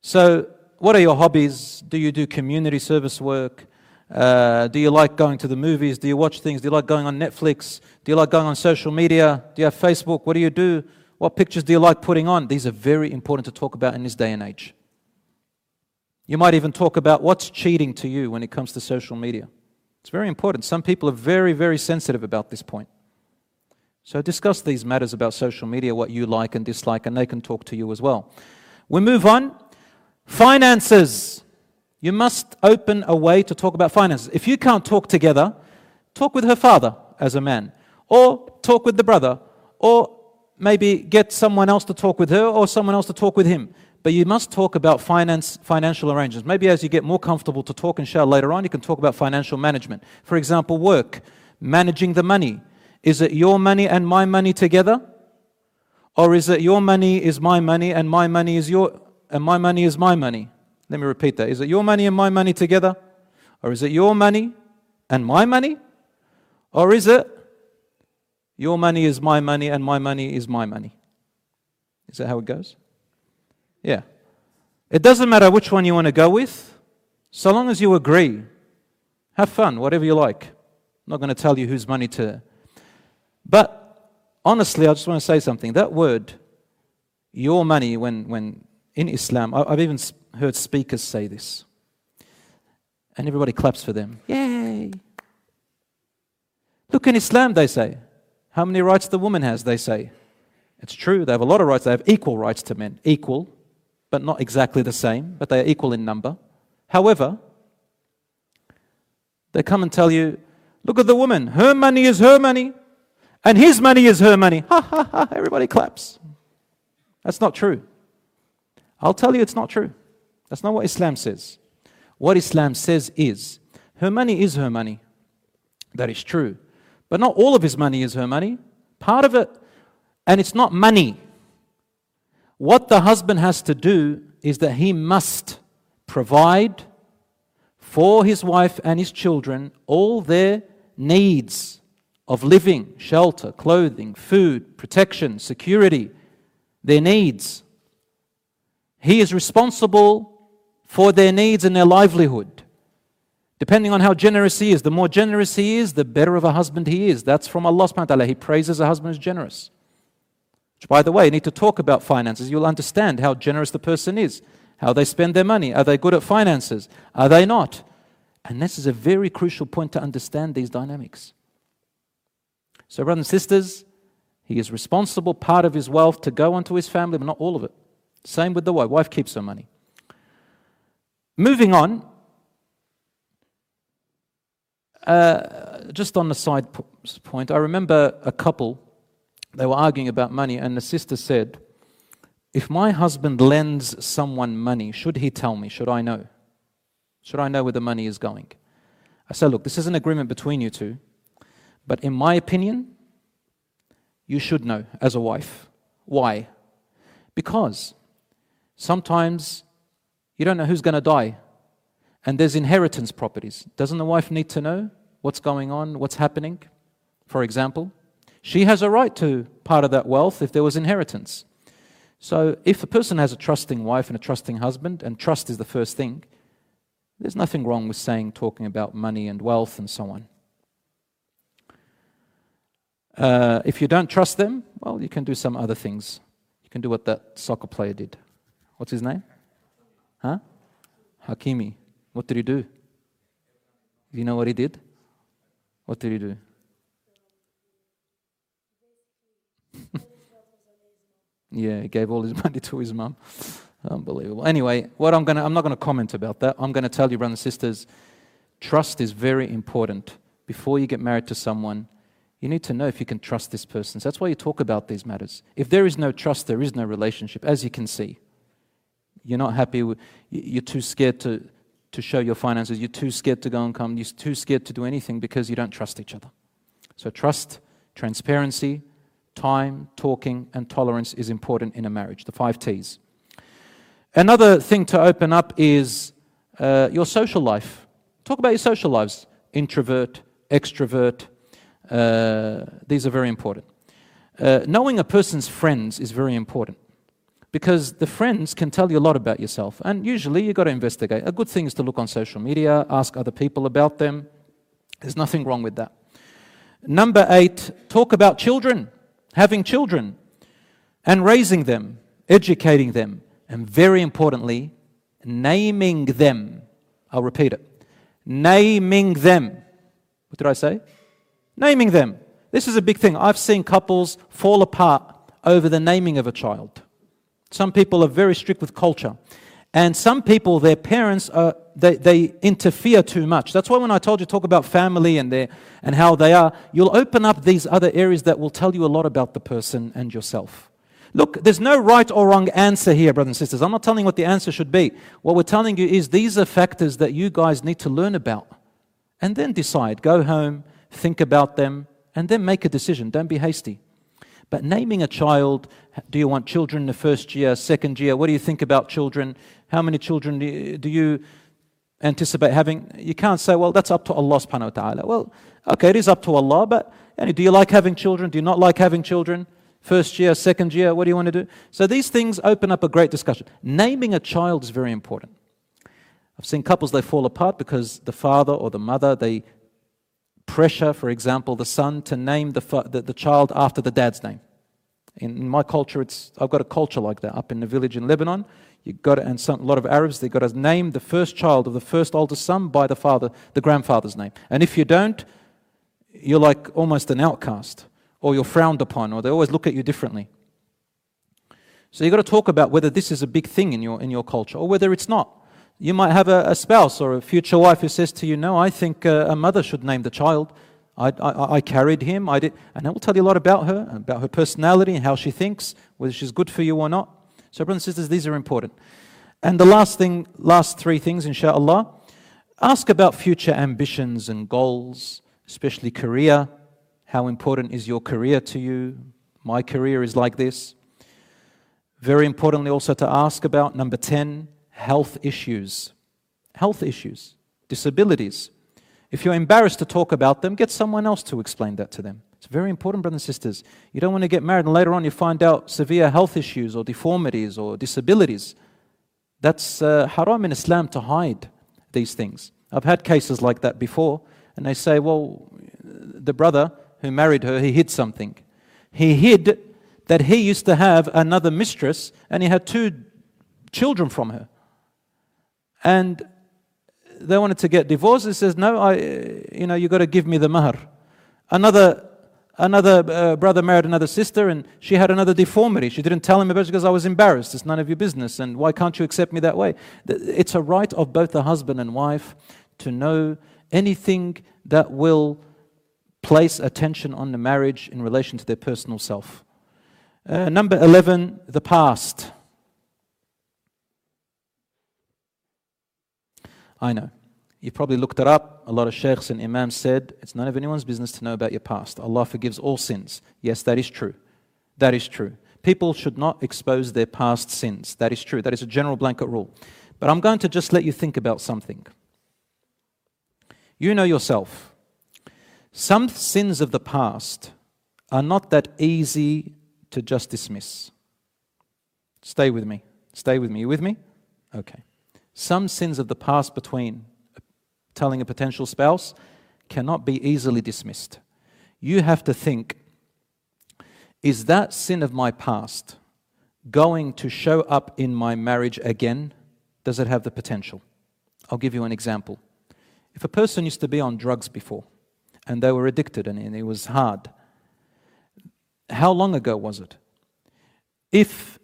So, what are your hobbies? Do you do community service work? Uh, do you like going to the movies? Do you watch things? Do you like going on Netflix? Do you like going on social media? Do you have Facebook? What do you do? What pictures do you like putting on? These are very important to talk about in this day and age. You might even talk about what's cheating to you when it comes to social media. It's very important. Some people are very, very sensitive about this point. So discuss these matters about social media, what you like and dislike, and they can talk to you as well. We move on. Finances. You must open a way to talk about finances. If you can't talk together, talk with her father as a man, or talk with the brother, or maybe get someone else to talk with her or someone else to talk with him. But you must talk about finance, financial arrangements. Maybe as you get more comfortable to talk and share later on, you can talk about financial management. For example, work, managing the money. Is it your money and my money together? Or is it your money is my money and my money is your and my money is my money? Let me repeat that. Is it your money and my money together? Or is it your money and my money? Or is it your money is my money, and my money is my money. Is that how it goes? Yeah. It doesn't matter which one you want to go with, so long as you agree. Have fun, whatever you like. I'm not going to tell you whose money to. But honestly, I just want to say something. That word, your money, when, when in Islam, I've even heard speakers say this. And everybody claps for them. Yay! Look, in Islam, they say, how many rights the woman has, they say. It's true, they have a lot of rights. They have equal rights to men. Equal, but not exactly the same, but they are equal in number. However, they come and tell you, look at the woman, her money is her money, and his money is her money. Ha ha ha, everybody claps. That's not true. I'll tell you it's not true. That's not what Islam says. What Islam says is, her money is her money. That is true. But not all of his money is her money. Part of it, and it's not money. What the husband has to do is that he must provide for his wife and his children all their needs of living, shelter, clothing, food, protection, security, their needs. He is responsible for their needs and their livelihood. Depending on how generous he is, the more generous he is, the better of a husband he is. That's from Allah subhanahu wa ta'ala. He praises a husband who's generous. Which, by the way, you need to talk about finances. You'll understand how generous the person is, how they spend their money. Are they good at finances? Are they not? And this is a very crucial point to understand these dynamics. So, brothers and sisters, he is responsible, part of his wealth, to go onto his family, but not all of it. Same with the wife. Wife keeps her money. Moving on, uh, just on the side point, I remember a couple, they were arguing about money, and the sister said, If my husband lends someone money, should he tell me? Should I know? Should I know where the money is going? I said, Look, this is an agreement between you two, but in my opinion, you should know as a wife. Why? Because sometimes you don't know who's going to die and there's inheritance properties. Doesn't the wife need to know what's going on, what's happening? For example, she has a right to part of that wealth if there was inheritance. So, if a person has a trusting wife and a trusting husband, and trust is the first thing, there's nothing wrong with saying, talking about money and wealth and so on. Uh, if you don't trust them, well, you can do some other things. You can do what that soccer player did. What's his name? Huh? Hakimi. What did he do? You know what he did? What did he do? yeah, he gave all his money to his mum. Unbelievable. Anyway, what I'm gonna I'm not gonna comment about that. I'm gonna tell you, brothers and sisters, trust is very important. Before you get married to someone, you need to know if you can trust this person. So that's why you talk about these matters. If there is no trust, there is no relationship, as you can see. You're not happy, you're too scared to to show your finances. You're too scared to go and come. You're too scared to do anything because you don't trust each other. So, trust, transparency, time, talking, and tolerance is important in a marriage. The five T's. Another thing to open up is uh, your social life. Talk about your social lives. Introvert, extrovert. Uh, these are very important. Uh, knowing a person's friends is very important because the friends can tell you a lot about yourself. And usually you've got to investigate. A good thing is to look on social media, ask other people about them. There's nothing wrong with that. Number eight, talk about children, having children, and raising them, educating them, and very importantly, naming them. I'll repeat it naming them. What did I say? Naming them. This is a big thing. I've seen couples fall apart over the naming of a child. Some people are very strict with culture. And some people, their parents, are, they, they interfere too much. That's why when I told you talk about family and, their, and how they are, you'll open up these other areas that will tell you a lot about the person and yourself. Look, there's no right or wrong answer here, brothers and sisters. I'm not telling you what the answer should be. What we're telling you is these are factors that you guys need to learn about. And then decide. Go home, think about them, and then make a decision. Don't be hasty. But naming a child, do you want children in the first year, second year? What do you think about children? How many children do you anticipate having? You can't say, well, that's up to Allah subhanahu wa ta'ala. Well, okay, it is up to Allah, but do you like having children? Do you not like having children? First year, second year, what do you want to do? So these things open up a great discussion. Naming a child is very important. I've seen couples, they fall apart because the father or the mother, they pressure, for example, the son to name the, the, the child after the dad's name. In, my culture, it's, I've got a culture like that. Up in the village in Lebanon, you got to, and some, a lot of Arabs, they've got to name the first child of the first oldest son by the father, the grandfather's name. And if you don't, you're like almost an outcast, or you're frowned upon, or they always look at you differently. So you've got to talk about whether this is a big thing in your, in your culture, or whether it's not. You might have a, a spouse or a future wife who says to you, No, I think uh, a mother should name the child. I, I, I, carried him, I did, and that will tell you a lot about her, about her personality and how she thinks, whether she's good for you or not. So, brothers and sisters, these are important. And the last thing, last three things, inshallah, ask about future ambitions and goals, especially career. How important is your career to you? My career is like this. Very importantly, also to ask about number 10, health issues. Health issues, disabilities. If you're embarrassed to talk about them, get someone else to explain that to them. It's very important, brothers and sisters. You don't want to get married and later on you find out severe health issues or deformities or disabilities. That's uh, haram in Islam to hide these things. I've had cases like that before, and they say, well, the brother who married her, he hid something. He hid that he used to have another mistress and he had two children from her and they wanted to get divorced. He says, "No, I, you know, you got to give me the mahar." Another another uh, brother married another sister, and she had another deformity. She didn't tell him about it because I was embarrassed. It's none of your business, and why can't you accept me that way? It's a right of both the husband and wife to know anything that will place attention on the marriage in relation to their personal self. Uh, number 11, the past. I know. You've probably looked it up. A lot of sheikhs and imams said it's none of anyone's business to know about your past. Allah forgives all sins. Yes, that is true. That is true. People should not expose their past sins. That is true. That is a general blanket rule. But I'm going to just let you think about something. You know yourself. Some sins of the past are not that easy to just dismiss. Stay with me. Stay with me. You with me? Okay. Some sins of the past between telling a potential spouse cannot be easily dismissed. You have to think is that sin of my past going to show up in my marriage again? Does it have the potential? I'll give you an example. If a person used to be on drugs before and they were addicted and it was hard, how long ago was it? If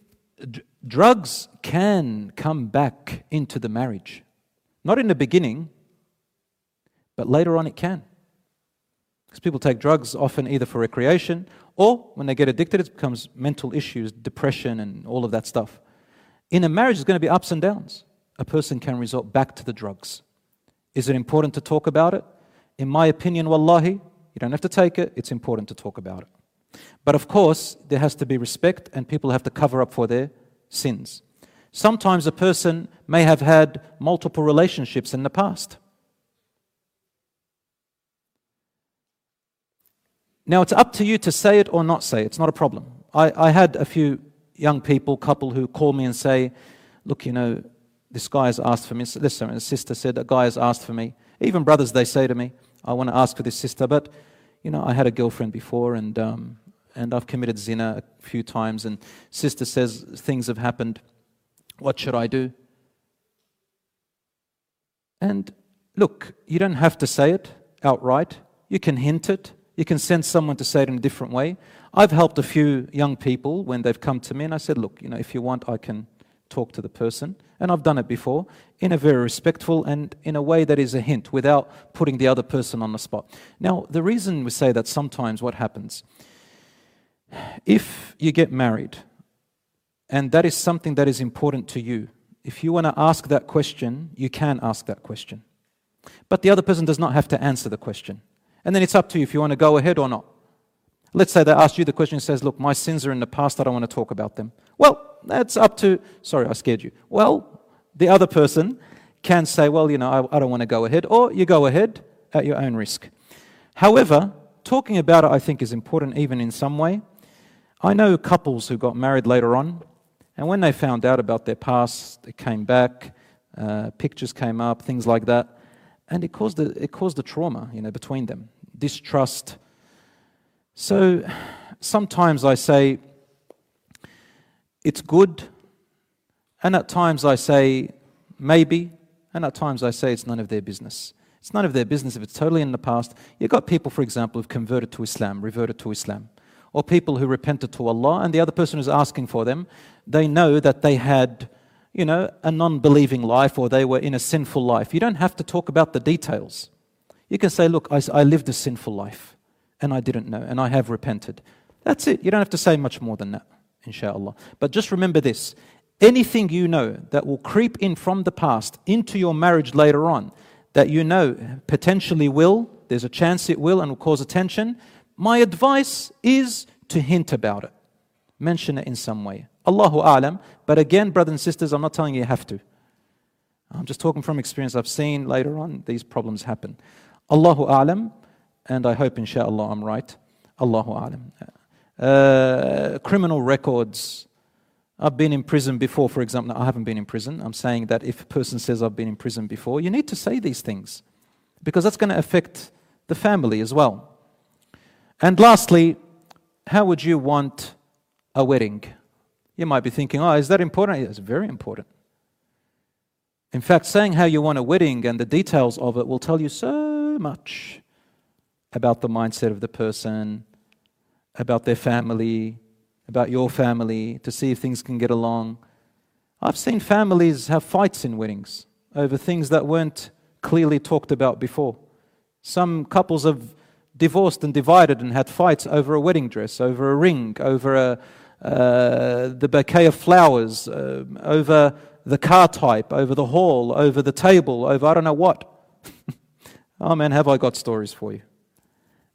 drugs can come back into the marriage. Not in the beginning, but later on it can. Because people take drugs often either for recreation or when they get addicted, it becomes mental issues, depression, and all of that stuff. In a marriage, there's going to be ups and downs. A person can resort back to the drugs. Is it important to talk about it? In my opinion, wallahi, you don't have to take it, it's important to talk about it. But of course, there has to be respect and people have to cover up for their sins. Sometimes a person may have had multiple relationships in the past. Now, it's up to you to say it or not say it. It's not a problem. I, I had a few young people, couple, who call me and say, Look, you know, this guy has asked for me. Listen, a sister said, A guy has asked for me. Even brothers, they say to me, I want to ask for this sister, but, you know, I had a girlfriend before and, um, and I've committed zina a few times, and sister says things have happened. What should I do? And look, you don't have to say it outright. You can hint it. You can send someone to say it in a different way. I've helped a few young people when they've come to me, and I said, Look, you know, if you want, I can talk to the person. And I've done it before in a very respectful and in a way that is a hint without putting the other person on the spot. Now, the reason we say that sometimes what happens, if you get married and that is something that is important to you, if you want to ask that question, you can ask that question. But the other person does not have to answer the question. And then it's up to you if you want to go ahead or not. Let's say they ask you the question and says, Look, my sins are in the past, I don't want to talk about them. Well, that's up to, sorry, I scared you. Well, the other person can say, Well, you know, I, I don't want to go ahead, or you go ahead at your own risk. However, talking about it, I think, is important even in some way. I know couples who got married later on, and when they found out about their past, they came back, uh, pictures came up, things like that, and it caused a, it caused a trauma, you know, between them, distrust so sometimes I say, it's good, and at times I say, maybe, and at times I say, it's none of their business. It's none of their business if it's totally in the past. You've got people, for example, who've converted to Islam, reverted to Islam, or people who repented to Allah, and the other person is asking for them. They know that they had, you know, a non believing life or they were in a sinful life. You don't have to talk about the details. You can say, Look, I, I lived a sinful life and I didn't know, and I have repented. That's it. You don't have to say much more than that, inshallah. But just remember this anything you know that will creep in from the past into your marriage later on, that you know potentially will, there's a chance it will, and will cause attention, my advice is to hint about it. Mention it in some way. Allahu A'lam. But again, brothers and sisters, I'm not telling you you have to. I'm just talking from experience. I've seen later on these problems happen. Allahu A'lam and I hope, inshallah, I'm right. Allahu alam. Uh, criminal records. I've been in prison before, for example. No, I haven't been in prison. I'm saying that if a person says I've been in prison before, you need to say these things because that's going to affect the family as well. And lastly, how would you want a wedding? You might be thinking, oh, is that important? It's very important. In fact, saying how you want a wedding and the details of it will tell you so much about the mindset of the person, about their family, about your family, to see if things can get along. I've seen families have fights in weddings over things that weren't clearly talked about before. Some couples have divorced and divided and had fights over a wedding dress, over a ring, over a, uh, the bouquet of flowers, uh, over the car type, over the hall, over the table, over I don't know what. oh man, have I got stories for you.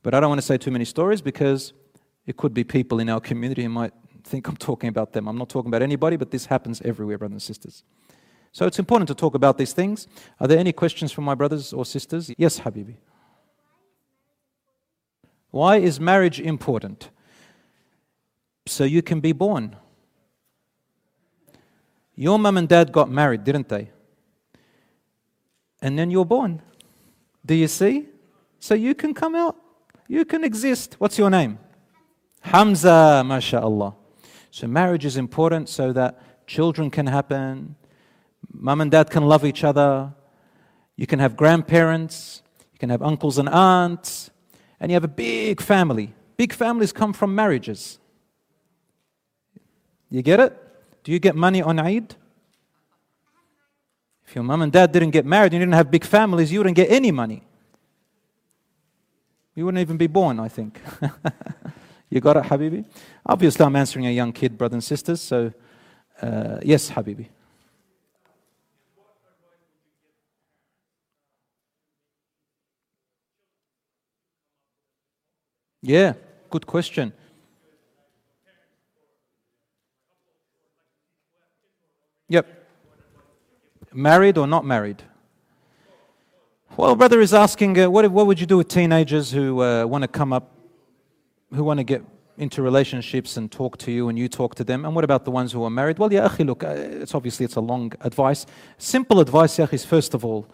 But I don't want to say too many stories because it could be people in our community who might think I'm talking about them. I'm not talking about anybody, but this happens everywhere, brothers and sisters. So it's important to talk about these things. Are there any questions from my brothers or sisters? Yes, Habibi. Why is marriage important? So you can be born. Your mum and dad got married, didn't they? And then you're born. Do you see? So you can come out. You can exist. What's your name? Hamza, mashallah. So marriage is important so that children can happen, mum and dad can love each other, you can have grandparents, you can have uncles and aunts, and you have a big family. Big families come from marriages. You get it? Do you get money on Eid? If your mum and dad didn't get married you didn't have big families, you wouldn't get any money. You wouldn't even be born, I think. you got it, Habibi? Obviously, I'm answering a young kid, brothers and sisters, so uh, yes, Habibi. Yeah, good question. Yep. Married or not married? Well, brother is asking, uh, what, what would you do with teenagers who uh, want to come up, who want to get into relationships and talk to you and you talk to them? And what about the ones who are married? Well, yeah, look, uh, it's obviously it's a long advice. Simple advice, yeah, is first of all,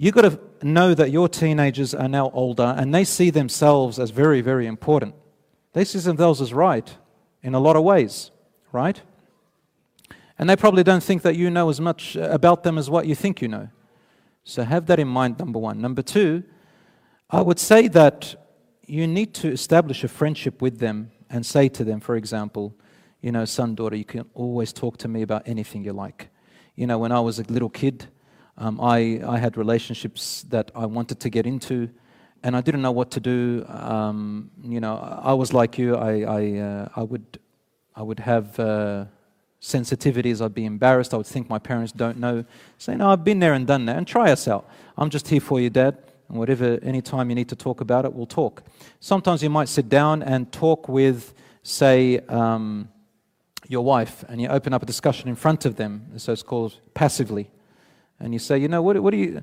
you've got to know that your teenagers are now older and they see themselves as very, very important. They see themselves as right in a lot of ways, right? And they probably don't think that you know as much uh, about them as what you think you know. So have that in mind, number one. Number two, I would say that you need to establish a friendship with them and say to them, for example, you know, son, daughter, you can always talk to me about anything you like. You know, when I was a little kid, um, I, I had relationships that I wanted to get into, and I didn't know what to do. Um, you know, I was like you. I, I, uh, I would, I would have uh, sensitivities. I'd be embarrassed. I would think my parents don't know. Say, no, I've been there and done that, and try us out. I'm just here for you, Dad. And whatever, anytime you need to talk about it, we'll talk. Sometimes you might sit down and talk with, say, um, your wife, and you open up a discussion in front of them, so it's called passively. And you say, you know, what, what do you,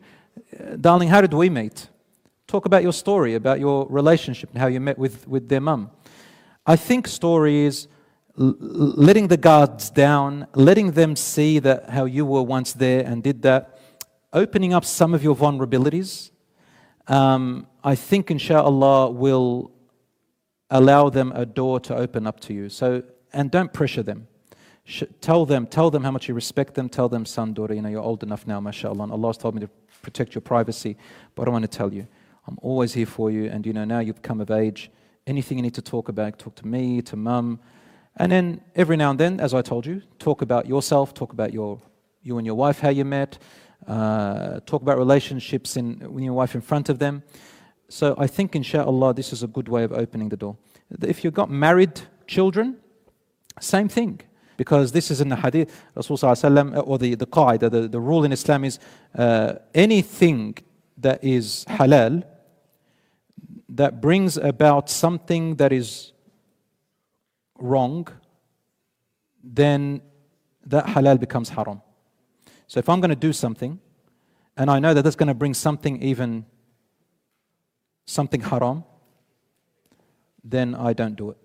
darling, how did we meet? Talk about your story, about your relationship, and how you met with, with their mum. I think story is letting the guards down, letting them see that how you were once there and did that, opening up some of your vulnerabilities um, I think inshallah will allow them a door to open up to you. So, and don't pressure them. Tell them, tell them how much you respect them. Tell them, son, daughter, you know, you're old enough now, mashallah. And Allah's told me to protect your privacy. But I want to tell you, I'm always here for you. And, you know, now you've come of age. Anything you need to talk about, talk to me, to mum. And then every now and then, as I told you, talk about yourself, talk about your, you and your wife, how you met, uh, talk about relationships in, with your wife in front of them. So I think, inshallah, this is a good way of opening the door. If you've got married children, same thing. Because this is in the hadith, Rasulullah or the, the qaida, the, the rule in Islam is uh, anything that is halal, that brings about something that is wrong, then that halal becomes haram. So if I'm going to do something, and I know that that's going to bring something even something haram, then I don't do it.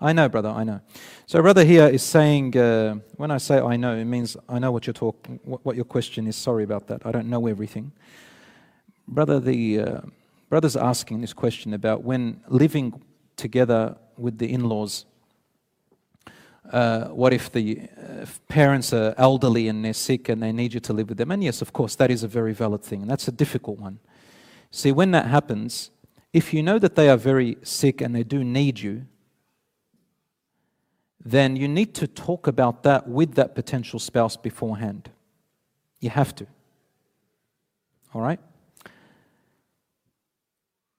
I know, brother, I know. So, brother here is saying, uh, when I say I know, it means I know what you're talking, what, what, your question is. Sorry about that. I don't know everything. Brother, the uh, brother's asking this question about when living together with the in laws uh, what if the uh, parents are elderly and they're sick and they need you to live with them? And yes, of course, that is a very valid thing, and that's a difficult one. See, when that happens, if you know that they are very sick and they do need you, then you need to talk about that with that potential spouse beforehand. You have to. All right?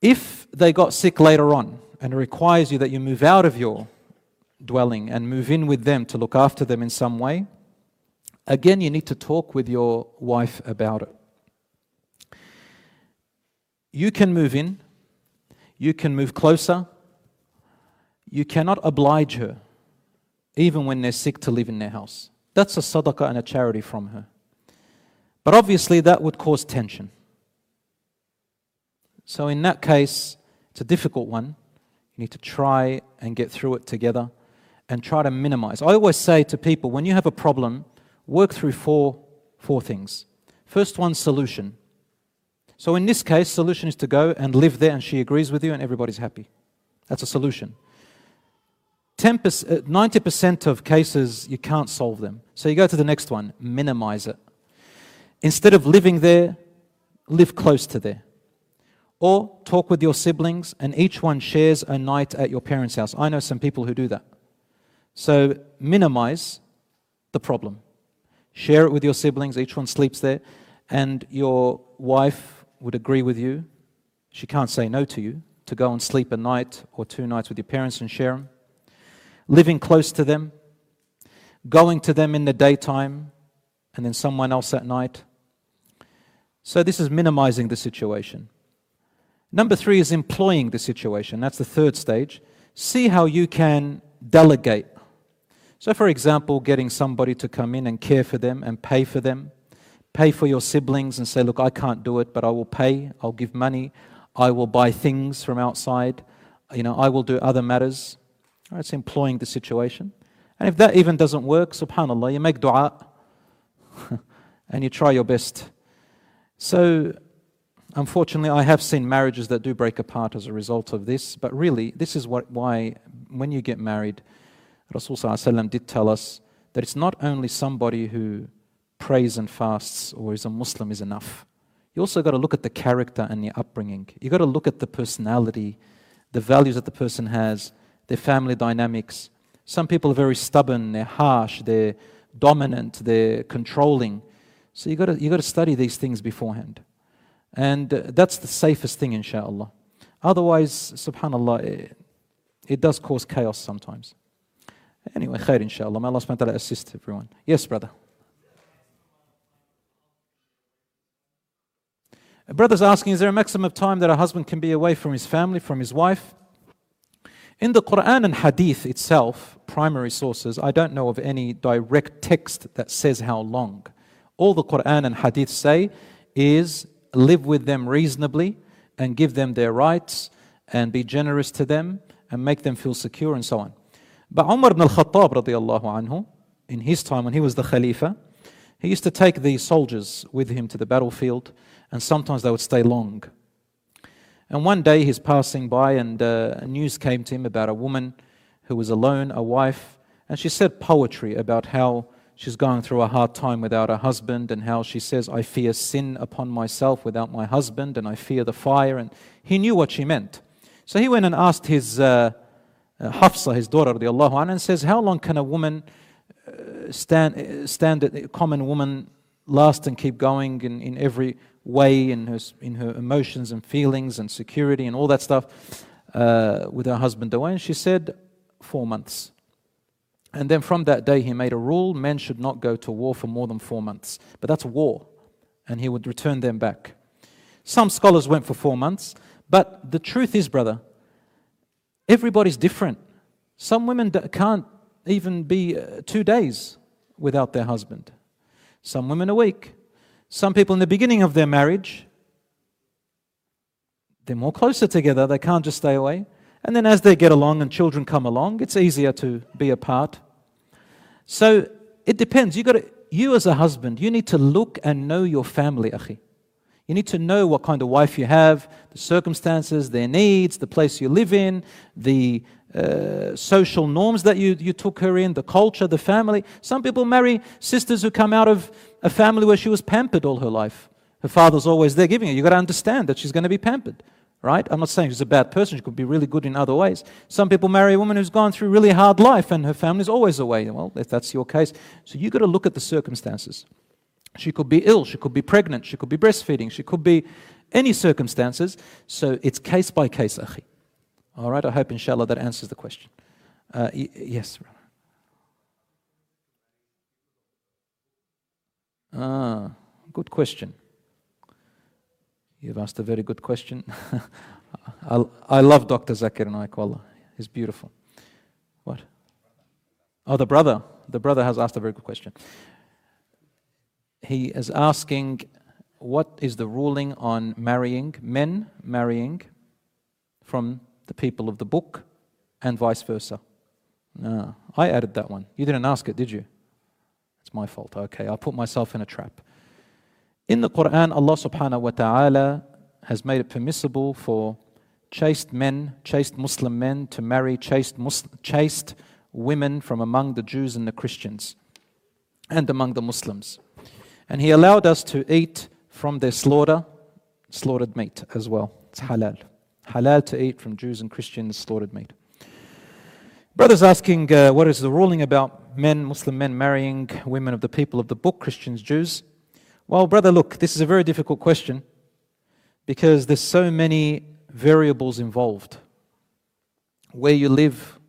If they got sick later on and it requires you that you move out of your dwelling and move in with them to look after them in some way, again, you need to talk with your wife about it. You can move in, you can move closer, you cannot oblige her, even when they're sick, to live in their house. That's a sadaqah and a charity from her. But obviously, that would cause tension. So, in that case, it's a difficult one. You need to try and get through it together and try to minimize. I always say to people when you have a problem, work through four, four things. First one, solution. So in this case, solution is to go and live there and she agrees with you and everybody's happy. That's a solution. 10 90% uh, of cases, you can't solve them. So you go to the next one, minimize it. Instead of living there, live close to there. Or talk with your siblings and each one shares a night at your parents' house. I know some people who do that. So minimize the problem. Share it with your siblings, each one sleeps there, and your wife would agree with you. She can't say no to you to go and sleep a night or two nights with your parents and share them. Living close to them, going to them in the daytime, and then someone else at night. So, this is minimizing the situation. Number three is employing the situation. That's the third stage. See how you can delegate So, for example, getting somebody to come in and care for them and pay for them, pay for your siblings and say, Look, I can't do it, but I will pay, I'll give money, I will buy things from outside, you know, I will do other matters. Right, it's employing the situation. And if that even doesn't work, subhanAllah, you make dua and you try your best. So, unfortunately, I have seen marriages that do break apart as a result of this, but really, this is what, why when you get married, Rasulullah did tell us that it's not only somebody who prays and fasts or is a Muslim is enough. You also got to look at the character and the upbringing. You got to look at the personality, the values that the person has, their family dynamics. Some people are very stubborn, they're harsh, they're dominant, they're controlling. So you got to you got to study these things beforehand, and uh, that's the safest thing, inshallah. Otherwise, subhanallah, it, it does cause chaos sometimes. Anyway, khair inshallah. May Allah subhanahu wa ta'ala assist everyone. Yes, brother. A brother's asking, is there a maximum of time that a husband can be away from his family, from his wife? In the Quran and Hadith itself, primary sources, I don't know of any direct text that says how long. All the Quran and Hadith say is live with them reasonably and give them their rights and be generous to them and make them feel secure and so on. But Umar ibn al-Khattab radiallahu anhu, in his time when he was the Khalifa, he used to take the soldiers with him to the battlefield and sometimes they would stay long. And one day he's passing by and uh, news came to him about a woman who was alone, a wife, and she said poetry about how she's going through a hard time without a husband and how she says, I fear sin upon myself without my husband and I fear the fire. And he knew what she meant. So he went and asked his uh, uh, Hafsa, his daughter, anha, and says, How long can a woman uh, stand, uh, stand a common woman last and keep going in, in every way in her, in her emotions and feelings and security and all that stuff uh, with her husband away? And she said, Four months. And then from that day, he made a rule men should not go to war for more than four months. But that's war. And he would return them back. Some scholars went for four months. But the truth is, brother, everybody's different. Some women can't even be uh, two days without their husband, some women a week. Some people in the beginning of their marriage, they're more closer together, they can't just stay away. And then as they get along and children come along, it's easier to be apart. So it depends. You got to, you as a husband, you need to look and know your family, akhi. You need to know what kind of wife you have, the circumstances, their needs, the place you live in, the uh, social norms that you, you took her in, the culture, the family. Some people marry sisters who come out of a family where she was pampered all her life. Her father's always there giving her. You've got to understand that she's going to be pampered, right? I'm not saying she's a bad person. She could be really good in other ways. Some people marry a woman who's gone through really hard life and her family's always away. Well, if that's your case, so you've got to look at the circumstances. She could be ill, she could be pregnant, she could be breastfeeding, she could be any circumstances. So it's case by case. All right, I hope inshallah that answers the question. Uh, y- yes. Ah, good question. You've asked a very good question. I, I love Dr. Zakir Naik. He's beautiful. What? Oh, the brother. The brother has asked a very good question. He is asking what is the ruling on marrying, men marrying from the people of the book and vice versa. No, I added that one. You didn't ask it, did you? It's my fault. Okay, I put myself in a trap. In the Quran, Allah subhanahu wa ta'ala has made it permissible for chaste men, chaste Muslim men, to marry chaste, Muslim, chaste women from among the Jews and the Christians and among the Muslims. And He allowed us to eat from their slaughter, slaughtered meat as well. It's halal. Halal to eat from Jews and Christians slaughtered meat. Brothers asking, uh, what is the ruling about men, Muslim men, marrying women of the people of the book, Christians, Jews? Well, brother, look, this is a very difficult question because there's so many variables involved. Where you live,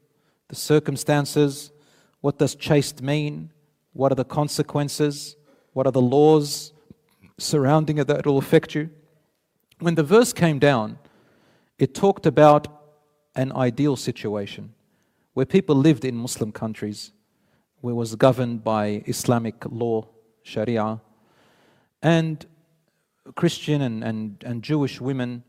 the circumstances, what does chaste mean? What are the consequences? What are the laws surrounding it that will affect you? When the verse came down, it talked about an ideal situation where people lived in Muslim countries was governed by Islamic law, Sharia, and Christian and, and, and Jewish women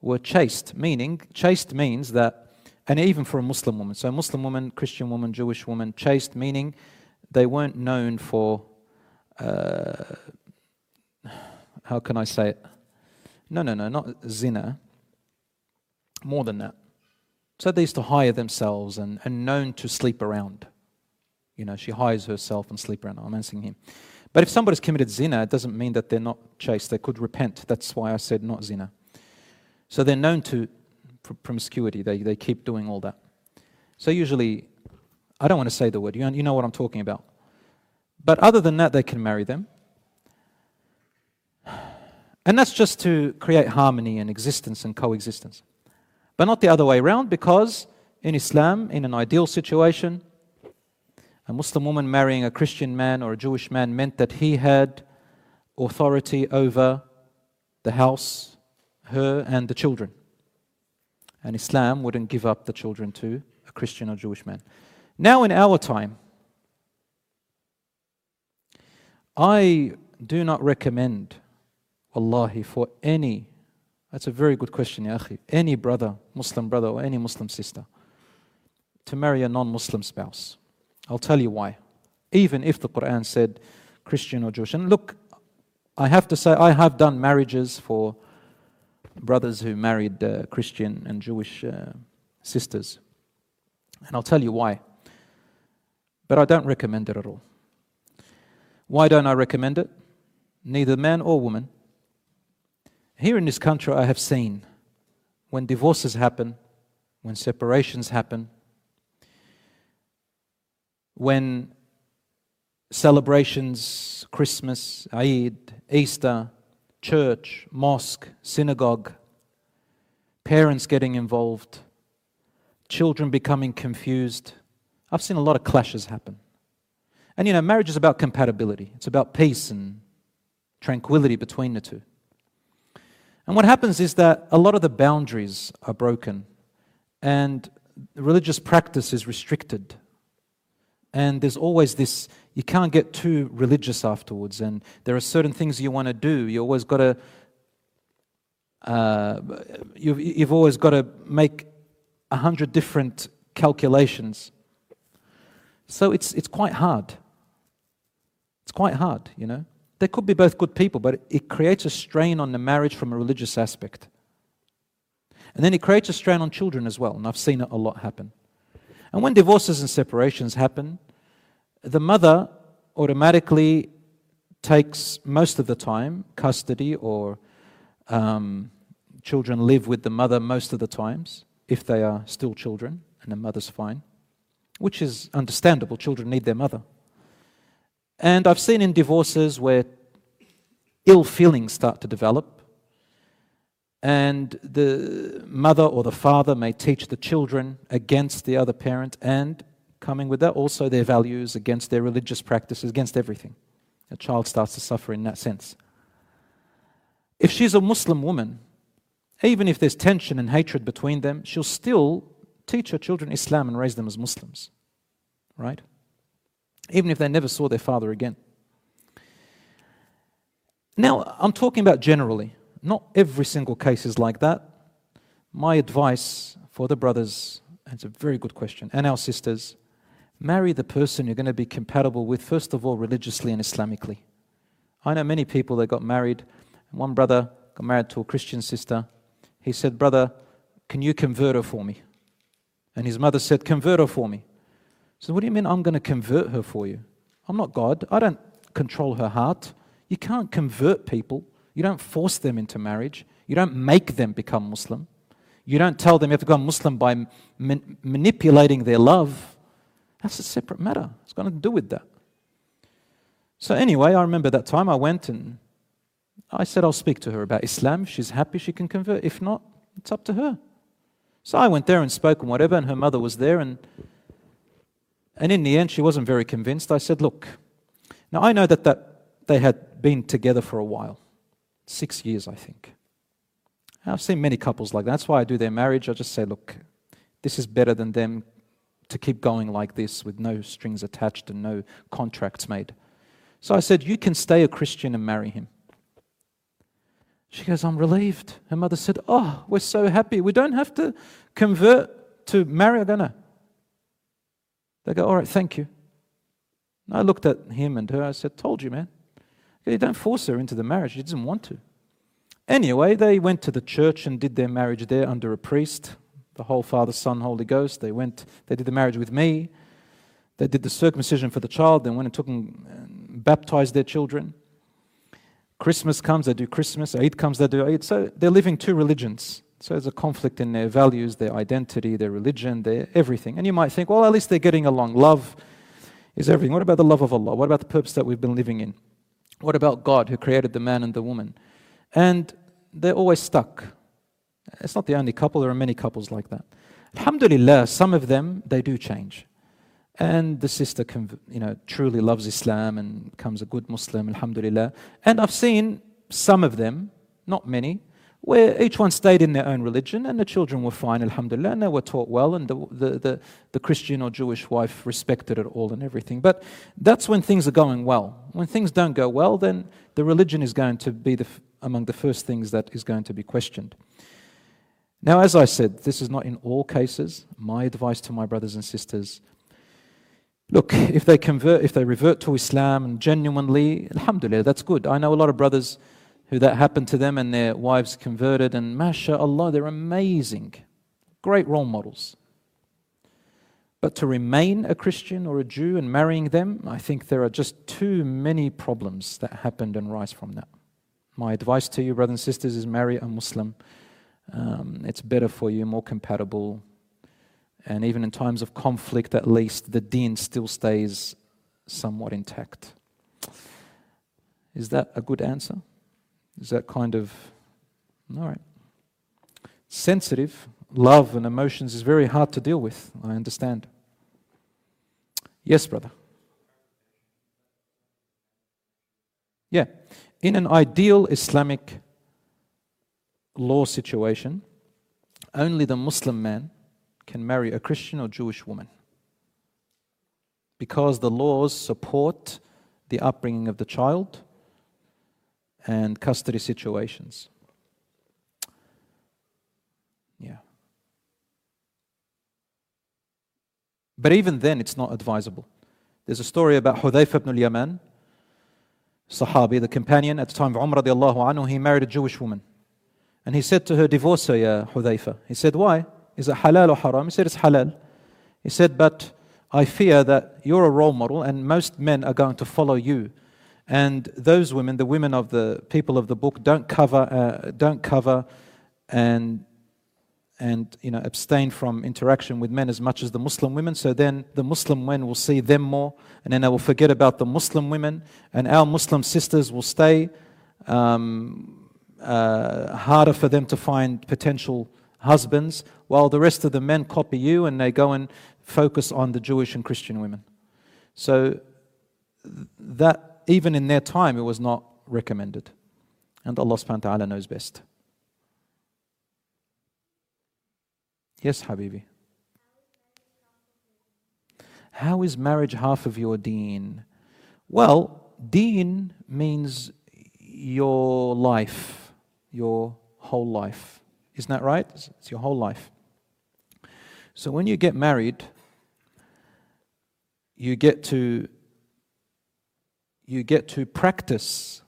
were chaste, meaning, chaste means that, and even for a Muslim woman, so Muslim woman, Christian woman, Jewish woman, chaste meaning they weren't known for, uh, how can I say it? No, no, no, not zina, more than that. So they used to hire themselves and, and known to sleep around. You know, she hires herself and sleep around. I'm answering him. But if somebody's committed zina, it doesn't mean that they're not chaste. They could repent. That's why I said not zina. So they're known to promiscuity. They, they keep doing all that. So usually, I don't want to say the word. You, you know what I'm talking about. But other than that, they can marry them. And that's just to create harmony and existence and coexistence. But not the other way around, because in Islam, in an ideal situation, a Muslim woman marrying a Christian man or a Jewish man meant that he had authority over the house, her, and the children. And Islam wouldn't give up the children to a Christian or Jewish man. Now, in our time, I do not recommend, wallahi, for any, that's a very good question, ya akhi, any brother, Muslim brother, or any Muslim sister, to marry a non Muslim spouse. I'll tell you why. Even if the Quran said Christian or Jewish. And look, I have to say, I have done marriages for brothers who married uh, Christian and Jewish uh, sisters. And I'll tell you why. But I don't recommend it at all. Why don't I recommend it? Neither man or woman. Here in this country, I have seen when divorces happen, when separations happen, when celebrations, Christmas, Eid, Easter, church, mosque, synagogue, parents getting involved, children becoming confused. I've seen a lot of clashes happen. And you know, marriage is about compatibility, it's about peace and tranquility between the two. And what happens is that a lot of the boundaries are broken and religious practice is restricted and there's always this you can't get too religious afterwards. And there are certain things you want to do. You always got to uh, you've, you've always got to make a hundred different calculations. So it's, it's quite hard. It's quite hard you know? They could be both good people but it creates a strain on the marriage from a religious aspect. And then it creates a strain on children as well and i've seen it a lot happen and when divorces and separations happen, the mother automatically takes most of the time custody or um, children live with the mother most of the times if they are still children and the mother's fine, which is understandable. Children need their mother. And I've seen in divorces where ill feelings start to develop and the mother or the father may teach the children against the other parent and coming with that also their values against their religious practices against everything. A child starts to suffer in that sense. If she's a muslim woman even if there's tension and hatred between them she'll still teach her children islam and raise them as muslims right? Even if they never saw their father again. Now i'm talking about generally not every single case is like that. My advice for the brothers, and it's a very good question, and our sisters, marry the person you're going to be compatible with, first of all, religiously and Islamically. I know many people that got married. One brother got married to a Christian sister. He said, Brother, can you convert her for me? And his mother said, Convert her for me. So, what do you mean I'm going to convert her for you? I'm not God. I don't control her heart. You can't convert people. You don't force them into marriage. You don't make them become Muslim. You don't tell them you have to become Muslim by man- manipulating their love. That's a separate matter. It's got nothing to do with that. So, anyway, I remember that time I went and I said, I'll speak to her about Islam. If she's happy, she can convert. If not, it's up to her. So I went there and spoke and whatever, and her mother was there. And, and in the end, she wasn't very convinced. I said, Look, now I know that, that they had been together for a while six years, I think. I've seen many couples like that. That's why I do their marriage. I just say, look, this is better than them to keep going like this with no strings attached and no contracts made. So I said, You can stay a Christian and marry him. She goes, I'm relieved. Her mother said, Oh, we're so happy. We don't have to convert to marry. I go. They go, All right, thank you. And I looked at him and her. I said, Told you, man. You don't force her into the marriage. She doesn't want to. Anyway, they went to the church and did their marriage there under a priest, the whole Father, Son, Holy Ghost. They went, they did the marriage with me. They did the circumcision for the child, then went and took and baptized their children. Christmas comes, they do Christmas. Eid comes, they do Eid. So they're living two religions. So there's a conflict in their values, their identity, their religion, their everything. And you might think, well, at least they're getting along. Love is everything. What about the love of Allah? What about the purpose that we've been living in? What about God who created the man and the woman? And they're always stuck. It's not the only couple, there are many couples like that. Alhamdulillah, some of them, they do change. And the sister you know, truly loves Islam and becomes a good Muslim, alhamdulillah. And I've seen some of them, not many, where each one stayed in their own religion and the children were fine, alhamdulillah, and they were taught well, and the, the, the, the, Christian or Jewish wife respected it all and everything. But that's when things are going well. When things don't go well, then the religion is going to be the, among the first things that is going to be questioned. Now, as I said, this is not in all cases. My advice to my brothers and sisters look, if they convert, if they revert to Islam and genuinely, alhamdulillah, that's good. I know a lot of brothers who that happened to them and their wives converted, and mashallah, they're amazing. Great role models. But to remain a Christian or a Jew and marrying them, I think there are just too many problems that happened and rise from that. My advice to you, brothers and sisters, is marry a Muslim. Um, it's better for you, more compatible. And even in times of conflict, at least, the deen still stays somewhat intact. Is that a good answer? Is that kind of. All right. Sensitive, love, and emotions is very hard to deal with, I understand. Yes, brother. Yeah. In an ideal Islamic law situation, only the Muslim man can marry a Christian or Jewish woman because the laws support the upbringing of the child and custody situations. Yeah. But even then, it's not advisable. There's a story about Hudayfa ibn al-Yaman, Sahabi, the companion at the time of Umar radiallahu anhu, he married a Jewish woman. And he said to her, Divorce her, ya Hudayfa. He said, Why? Is it halal or haram? He said, It's halal. He said, But I fear that you're a role model and most men are going to follow you. And those women, the women of the people of the book, don't cover, uh, don't cover and and you know abstain from interaction with men as much as the Muslim women. So then the Muslim men will see them more, and then they will forget about the Muslim women, and our Muslim sisters will stay. Um, uh, harder for them to find potential husbands, while the rest of the men copy you and they go and focus on the Jewish and Christian women. So that even in their time it was not recommended. And Allah subhanahu wa ta'ala knows best. Yes, Habibi. How is marriage half of your deen? Well, deen means your life, your whole life. Isn't that right? It's your whole life. So when you get married, you get to you get to practice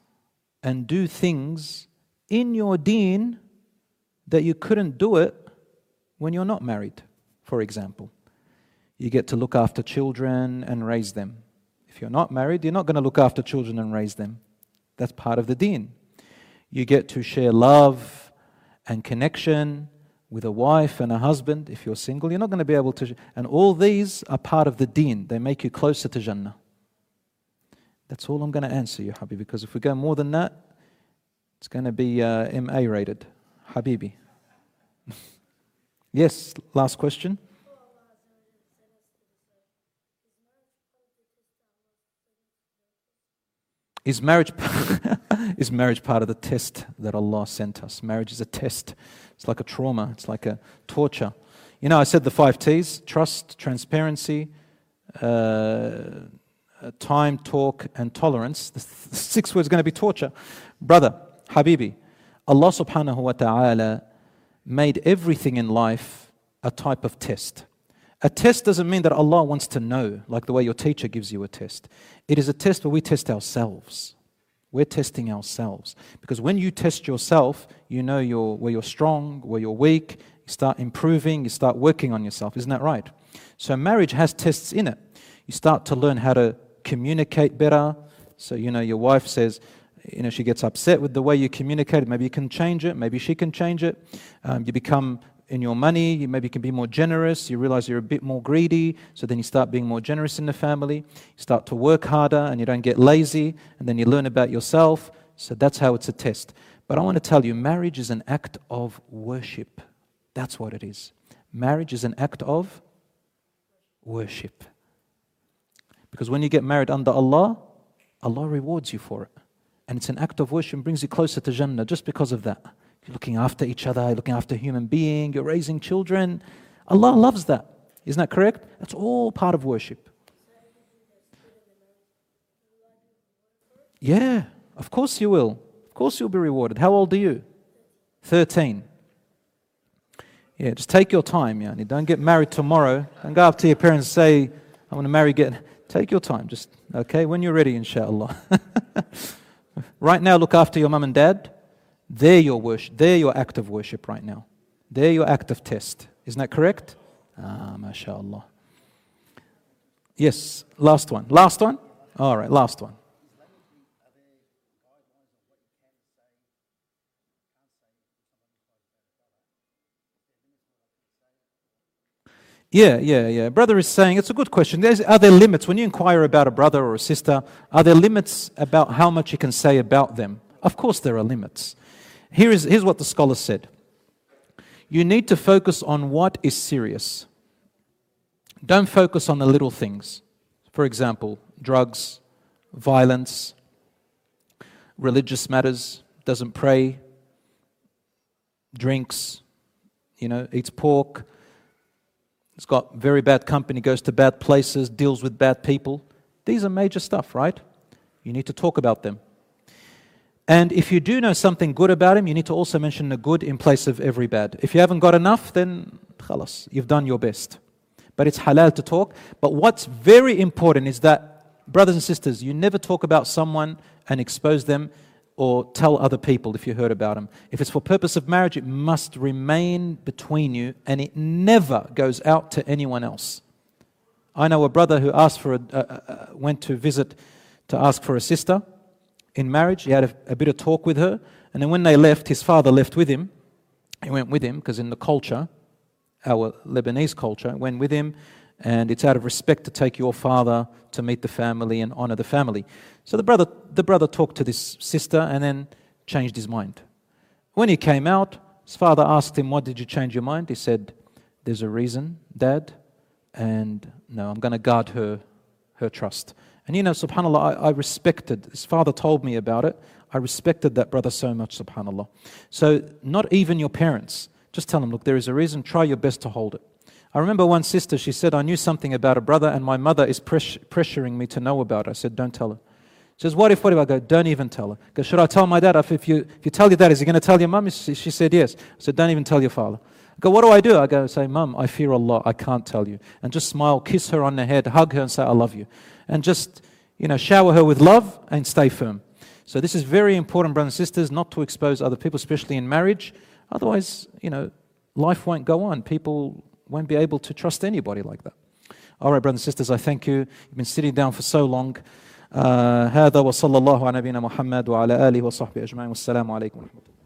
and do things in your deen that you couldn't do it when you're not married, for example. You get to look after children and raise them. If you're not married, you're not going to look after children and raise them. That's part of the deen. You get to share love and connection with a wife and a husband. If you're single, you're not going to be able to. And all these are part of the deen. They make you closer to Jannah. That's all I'm going to answer you, Habibi, because if we go more than that, it's going to be uh, MA rated. Habibi. Yes, last question. Is marriage, is marriage part of the test that Allah sent us? Marriage is a test. It's like a trauma, it's like a torture. You know, I said the five T's trust, transparency, uh, Uh, time, talk, and tolerance. The sixth word is going to be torture. Brother, Habibi, Allah subhanahu wa ta'ala made everything in life a type of test. A test doesn't mean that Allah wants to know, like the way your teacher gives you a test. It is a test where we test ourselves. We're testing ourselves. Because when you test yourself, you know you're, where you're strong, where you're weak, you start improving, you start working on yourself. Isn't that right? So marriage has tests in it. You start to learn how to communicate better. So, you know, your wife says, you know, she gets upset with the way you communicate. Maybe you can change it. Maybe she can change it. Um, you become in your money, you maybe can be more generous. You realize you're a bit more greedy, so then you start being more generous in the family. You start to work harder and you don't get lazy, and then you learn about yourself. So that's how it's a test. But I want to tell you, marriage is an act of worship. That's what it is. Marriage is an act of worship. Because when you get married under Allah, Allah rewards you for it. And it's an act of worship and brings you closer to Jannah just because of that. You're looking after each other, you're looking after human being, you're raising children. Allah loves that. Isn't that correct? That's all part of worship. Yeah, of course you will. Of course you'll be rewarded. How old are you? 13. Yeah, just take your time, Yani. Don't get married tomorrow. Don't go up to your parents and say, I want to marry, get. Take your time, just, okay, when you're ready, inshallah. right now, look after your mum and dad. They're your worship. They're your act of worship right now. They're your act of test. Isn't that correct? Ah, mashallah. Yes, last one. Last one? All right, last one. Yeah, yeah, yeah. Brother is saying it's a good question. There's, are there limits when you inquire about a brother or a sister? Are there limits about how much you can say about them? Of course, there are limits. Here is, here's what the scholar said You need to focus on what is serious. Don't focus on the little things. For example, drugs, violence, religious matters, doesn't pray, drinks, you know, eats pork, it's got very bad company, goes to bad places, deals with bad people. These are major stuff, right? You need to talk about them. And if you do know something good about him, you need to also mention the good in place of every bad. If you haven't got enough, then khalas, you've done your best. But it's halal to talk. But what's very important is that, brothers and sisters, you never talk about someone and expose them or tell other people if you heard about them. If it's for purpose of marriage, it must remain between you and it never goes out to anyone else. I know a brother who asked for a, uh, uh, went to visit to ask for a sister in marriage. He had a, a bit of talk with her. And then when they left, his father left with him. He went with him because in the culture, our Lebanese culture, went with him. And it's out of respect to take your father to meet the family and honor the family. So the brother, the brother talked to this sister and then changed his mind. When he came out, his father asked him, What did you change your mind? He said, There's a reason, Dad, and no, I'm going to guard her, her trust. And you know, subhanAllah, I, I respected, his father told me about it. I respected that brother so much, subhanAllah. So, not even your parents, just tell them, look, there is a reason, try your best to hold it. I remember one sister, she said, I knew something about a brother, and my mother is press- pressuring me to know about it. I said, don't tell her. She says, what if, what if I go, don't even tell her? Go, should I tell my dad? If you, if you tell your dad, is he going to tell your mum? She, she said, yes. I said, don't even tell your father. I go, what do I do? I go, say, mum, I fear Allah. I can't tell you. And just smile, kiss her on the head, hug her and say, I love you. And just you know, shower her with love and stay firm. So this is very important, brothers and sisters, not to expose other people, especially in marriage. Otherwise, you know, life won't go on. People won't be able to trust anybody like that. All right, brothers and sisters, I thank you. You've been sitting down for so long. هذا وصلى الله على نبينا محمد وعلى آله وصحبه أجمعين والسلام عليكم ورحمة الله